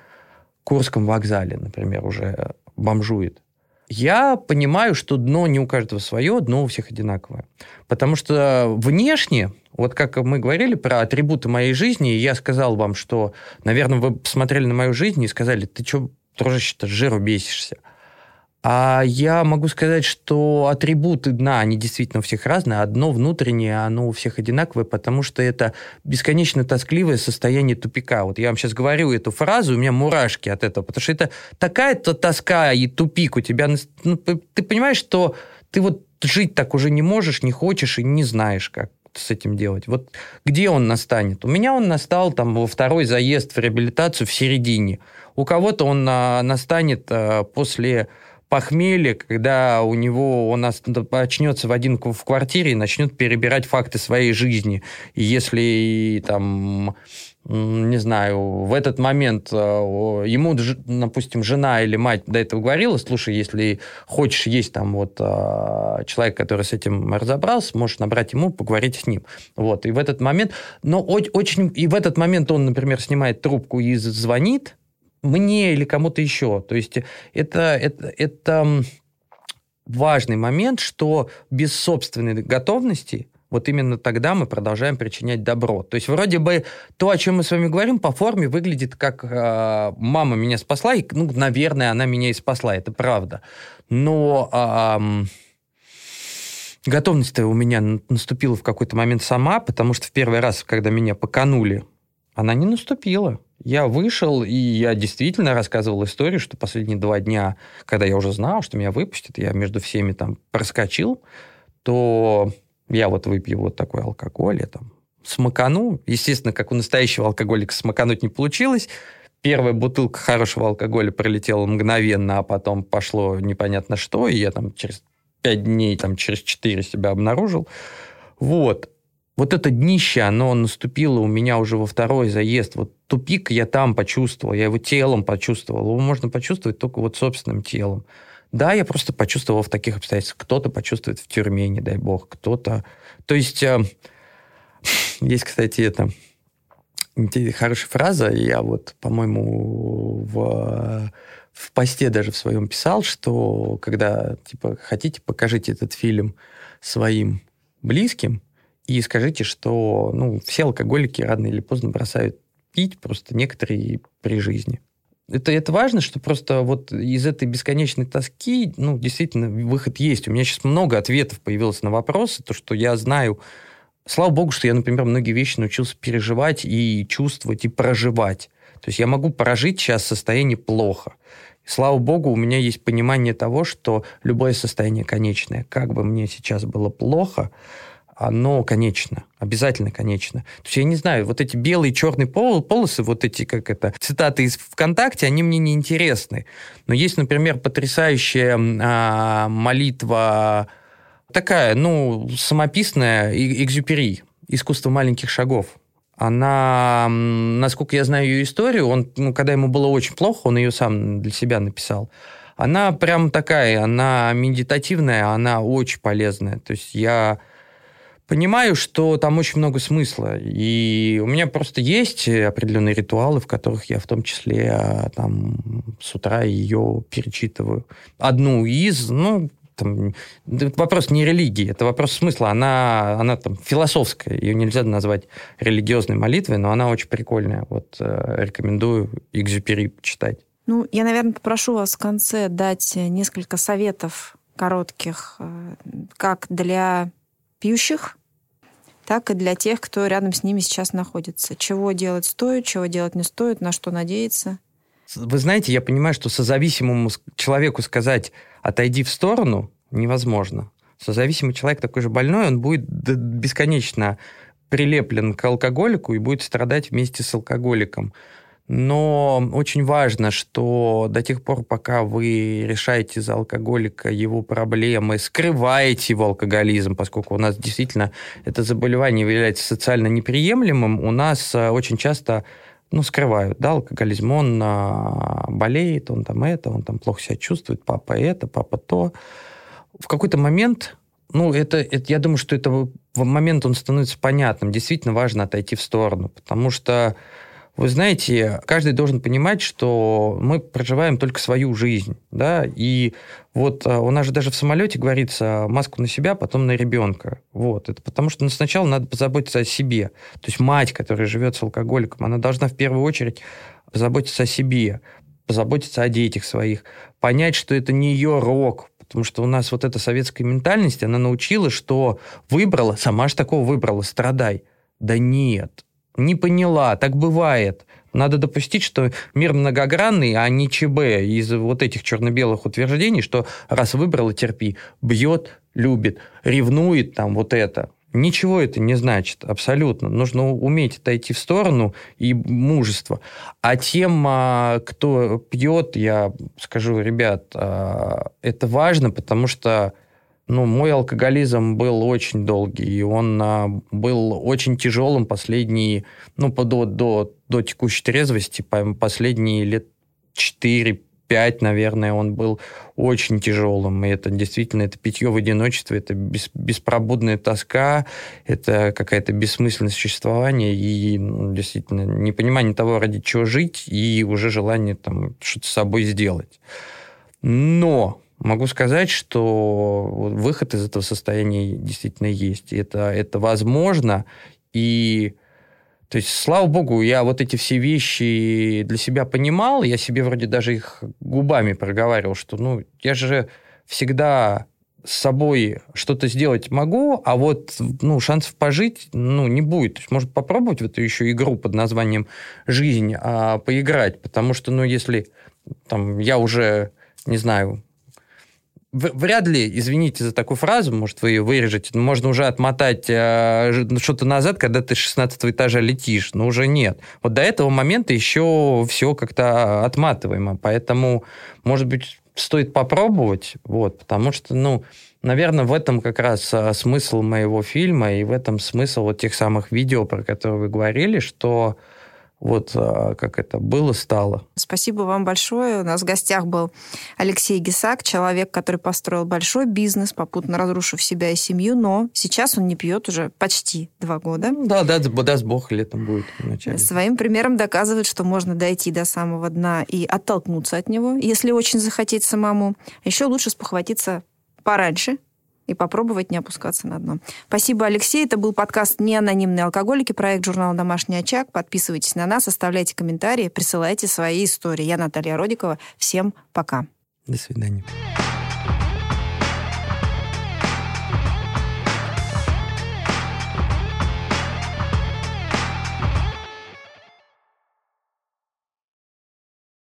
Курском вокзале, например, уже бомжует. Я понимаю, что дно не у каждого свое, дно у всех одинаковое. Потому что внешне, вот как мы говорили про атрибуты моей жизни, я сказал вам, что, наверное, вы посмотрели на мою жизнь и сказали, ты что, дружище-то, жиру бесишься. А я могу сказать, что атрибуты дна, они действительно у всех разные. Одно внутреннее, оно у всех одинаковое, потому что это бесконечно тоскливое состояние тупика. Вот я вам сейчас говорю эту фразу, у меня мурашки от этого, потому что это такая-то тоска и тупик у тебя. Ну, ты понимаешь, что ты вот жить так уже не можешь, не хочешь и не знаешь, как с этим делать. Вот где он настанет? У меня он настал там во второй заезд в реабилитацию в середине. У кого-то он а, настанет а, после похмелье, когда у него он очнется в один в квартире и начнет перебирать факты своей жизни. И если там не знаю, в этот момент э, ему, допустим, жена или мать до этого говорила, слушай, если хочешь есть там вот э, человек, который с этим разобрался, можешь набрать ему, поговорить с ним. Вот, и в этот момент, но очень, и в этот момент он, например, снимает трубку и звонит, мне или кому-то еще. То есть это, это, это важный момент, что без собственной готовности вот именно тогда мы продолжаем причинять добро. То есть вроде бы то, о чем мы с вами говорим, по форме выглядит как э, мама меня спасла, и, ну, наверное, она меня и спасла, это правда. Но э, готовность-то у меня наступила в какой-то момент сама, потому что в первый раз, когда меня поканули, она не наступила. Я вышел, и я действительно рассказывал историю, что последние два дня, когда я уже знал, что меня выпустят, я между всеми там проскочил, то я вот выпью вот такой алкоголь, я там смакану. Естественно, как у настоящего алкоголика смакануть не получилось. Первая бутылка хорошего алкоголя пролетела мгновенно, а потом пошло непонятно что, и я там через пять дней, там через четыре себя обнаружил. Вот вот это днище, оно наступило у меня уже во второй заезд. Вот тупик я там почувствовал, я его телом почувствовал. Его можно почувствовать только вот собственным телом. Да, я просто почувствовал в таких обстоятельствах. Кто-то почувствует в тюрьме, не дай бог, кто-то... То есть э, есть, кстати, это хорошая фраза. Я вот, по-моему, в, в посте даже в своем писал, что когда, типа, хотите, покажите этот фильм своим близким, и скажите, что ну, все алкоголики рано или поздно бросают пить, просто некоторые при жизни. Это, это важно, что просто вот из этой бесконечной тоски, ну, действительно, выход есть. У меня сейчас много ответов появилось на вопросы, то, что я знаю. Слава богу, что я, например, многие вещи научился переживать и чувствовать, и проживать. То есть я могу прожить сейчас состояние плохо. слава богу, у меня есть понимание того, что любое состояние конечное. Как бы мне сейчас было плохо, оно конечно, обязательно конечно. То есть я не знаю, вот эти белые черные пол, полосы, вот эти, как это, цитаты из ВКонтакте, они мне не интересны. Но есть, например, потрясающая а, молитва такая, ну, самописная, экзюпери, «Искусство маленьких шагов». Она, насколько я знаю ее историю, он, ну, когда ему было очень плохо, он ее сам для себя написал. Она прям такая, она медитативная, она очень полезная. То есть я понимаю, что там очень много смысла. И у меня просто есть определенные ритуалы, в которых я в том числе а, там с утра ее перечитываю. Одну из, ну, там, вопрос не религии, это вопрос смысла. Она, она там философская, ее нельзя назвать религиозной молитвой, но она очень прикольная. Вот э, рекомендую Экзюпери читать. Ну, я, наверное, попрошу вас в конце дать несколько советов коротких, э, как для пьющих, так и для тех, кто рядом с ними сейчас находится. Чего делать стоит, чего делать не стоит, на что надеяться. вы знаете, я понимаю, что созависимому человеку сказать «отойди в сторону» невозможно. Созависимый человек такой же больной, он будет бесконечно прилеплен к алкоголику и будет страдать вместе с алкоголиком. Но очень важно, что до тех пор, пока вы решаете за алкоголика его проблемы, скрываете его алкоголизм, поскольку у нас действительно это заболевание является социально неприемлемым, у нас э, очень часто ну, скрывают, да, алкоголизм, он а, болеет, он там это, он там плохо себя чувствует, папа это, папа то. В какой-то момент, ну, это, это, я думаю, что это в момент он становится понятным. Действительно важно отойти в сторону, потому что вы знаете, каждый должен понимать, что мы проживаем только свою жизнь, да, и вот а, у нас же даже в самолете говорится маску на себя, потом на ребенка. Вот, это потому что ну, сначала надо позаботиться о себе. То есть мать, которая живет с алкоголиком, она должна в первую очередь позаботиться о себе, позаботиться о детях своих, понять, что это не ее рок, потому что у нас вот эта советская ментальность, она научила, что выбрала, сама же такого выбрала, страдай. Да нет, не поняла, так бывает. Надо допустить, что мир многогранный, а не ЧБ из вот этих черно-белых утверждений, что раз выбрала, терпи, бьет, любит, ревнует там вот это. Ничего это не значит, абсолютно. Нужно уметь отойти в сторону и мужество. А тем, а, кто пьет, я скажу, ребят, а, это важно, потому что ну, мой алкоголизм был очень долгий, и он а, был очень тяжелым последние, ну, до, до, до текущей трезвости, последние лет 4 5, наверное, он был очень тяжелым. И это действительно, это питье в одиночестве, это бес, беспробудная тоска, это какая-то бессмысленность существования и ну, действительно непонимание того, ради чего жить, и уже желание там что-то с собой сделать. Но Могу сказать, что выход из этого состояния действительно есть. Это, это возможно. И то есть, слава богу, я вот эти все вещи для себя понимал, я себе вроде даже их губами проговаривал, что ну, я же всегда с собой что-то сделать могу, а вот ну, шансов пожить ну, не будет. То есть, может попробовать в эту еще игру под названием «Жизнь» а, поиграть, потому что, ну, если там, я уже, не знаю, вряд ли, извините за такую фразу, может, вы ее вырежете, но можно уже отмотать э, что-то назад, когда ты с 16 этажа летишь, но уже нет. Вот до этого момента еще все как-то отматываемо, поэтому, может быть, стоит попробовать, вот, потому что, ну, наверное, в этом как раз а, смысл моего фильма, и в этом смысл вот тех самых видео, про которые вы говорили, что вот а, как это было, стало. Спасибо вам большое. У нас в гостях был Алексей Гисак, человек, который построил большой бизнес, попутно разрушив себя и семью, но сейчас он не пьет уже почти два года. Ну да, да, даст Бог, летом будет вначале. Своим примером доказывает, что можно дойти до самого дна и оттолкнуться от него, если очень захотеть самому. Еще лучше спохватиться пораньше, и попробовать не опускаться на дно. Спасибо, Алексей. Это был подкаст «Неанонимные алкоголики», проект журнала «Домашний очаг». Подписывайтесь на нас, оставляйте комментарии, присылайте свои истории. Я Наталья Родикова. Всем пока. До свидания.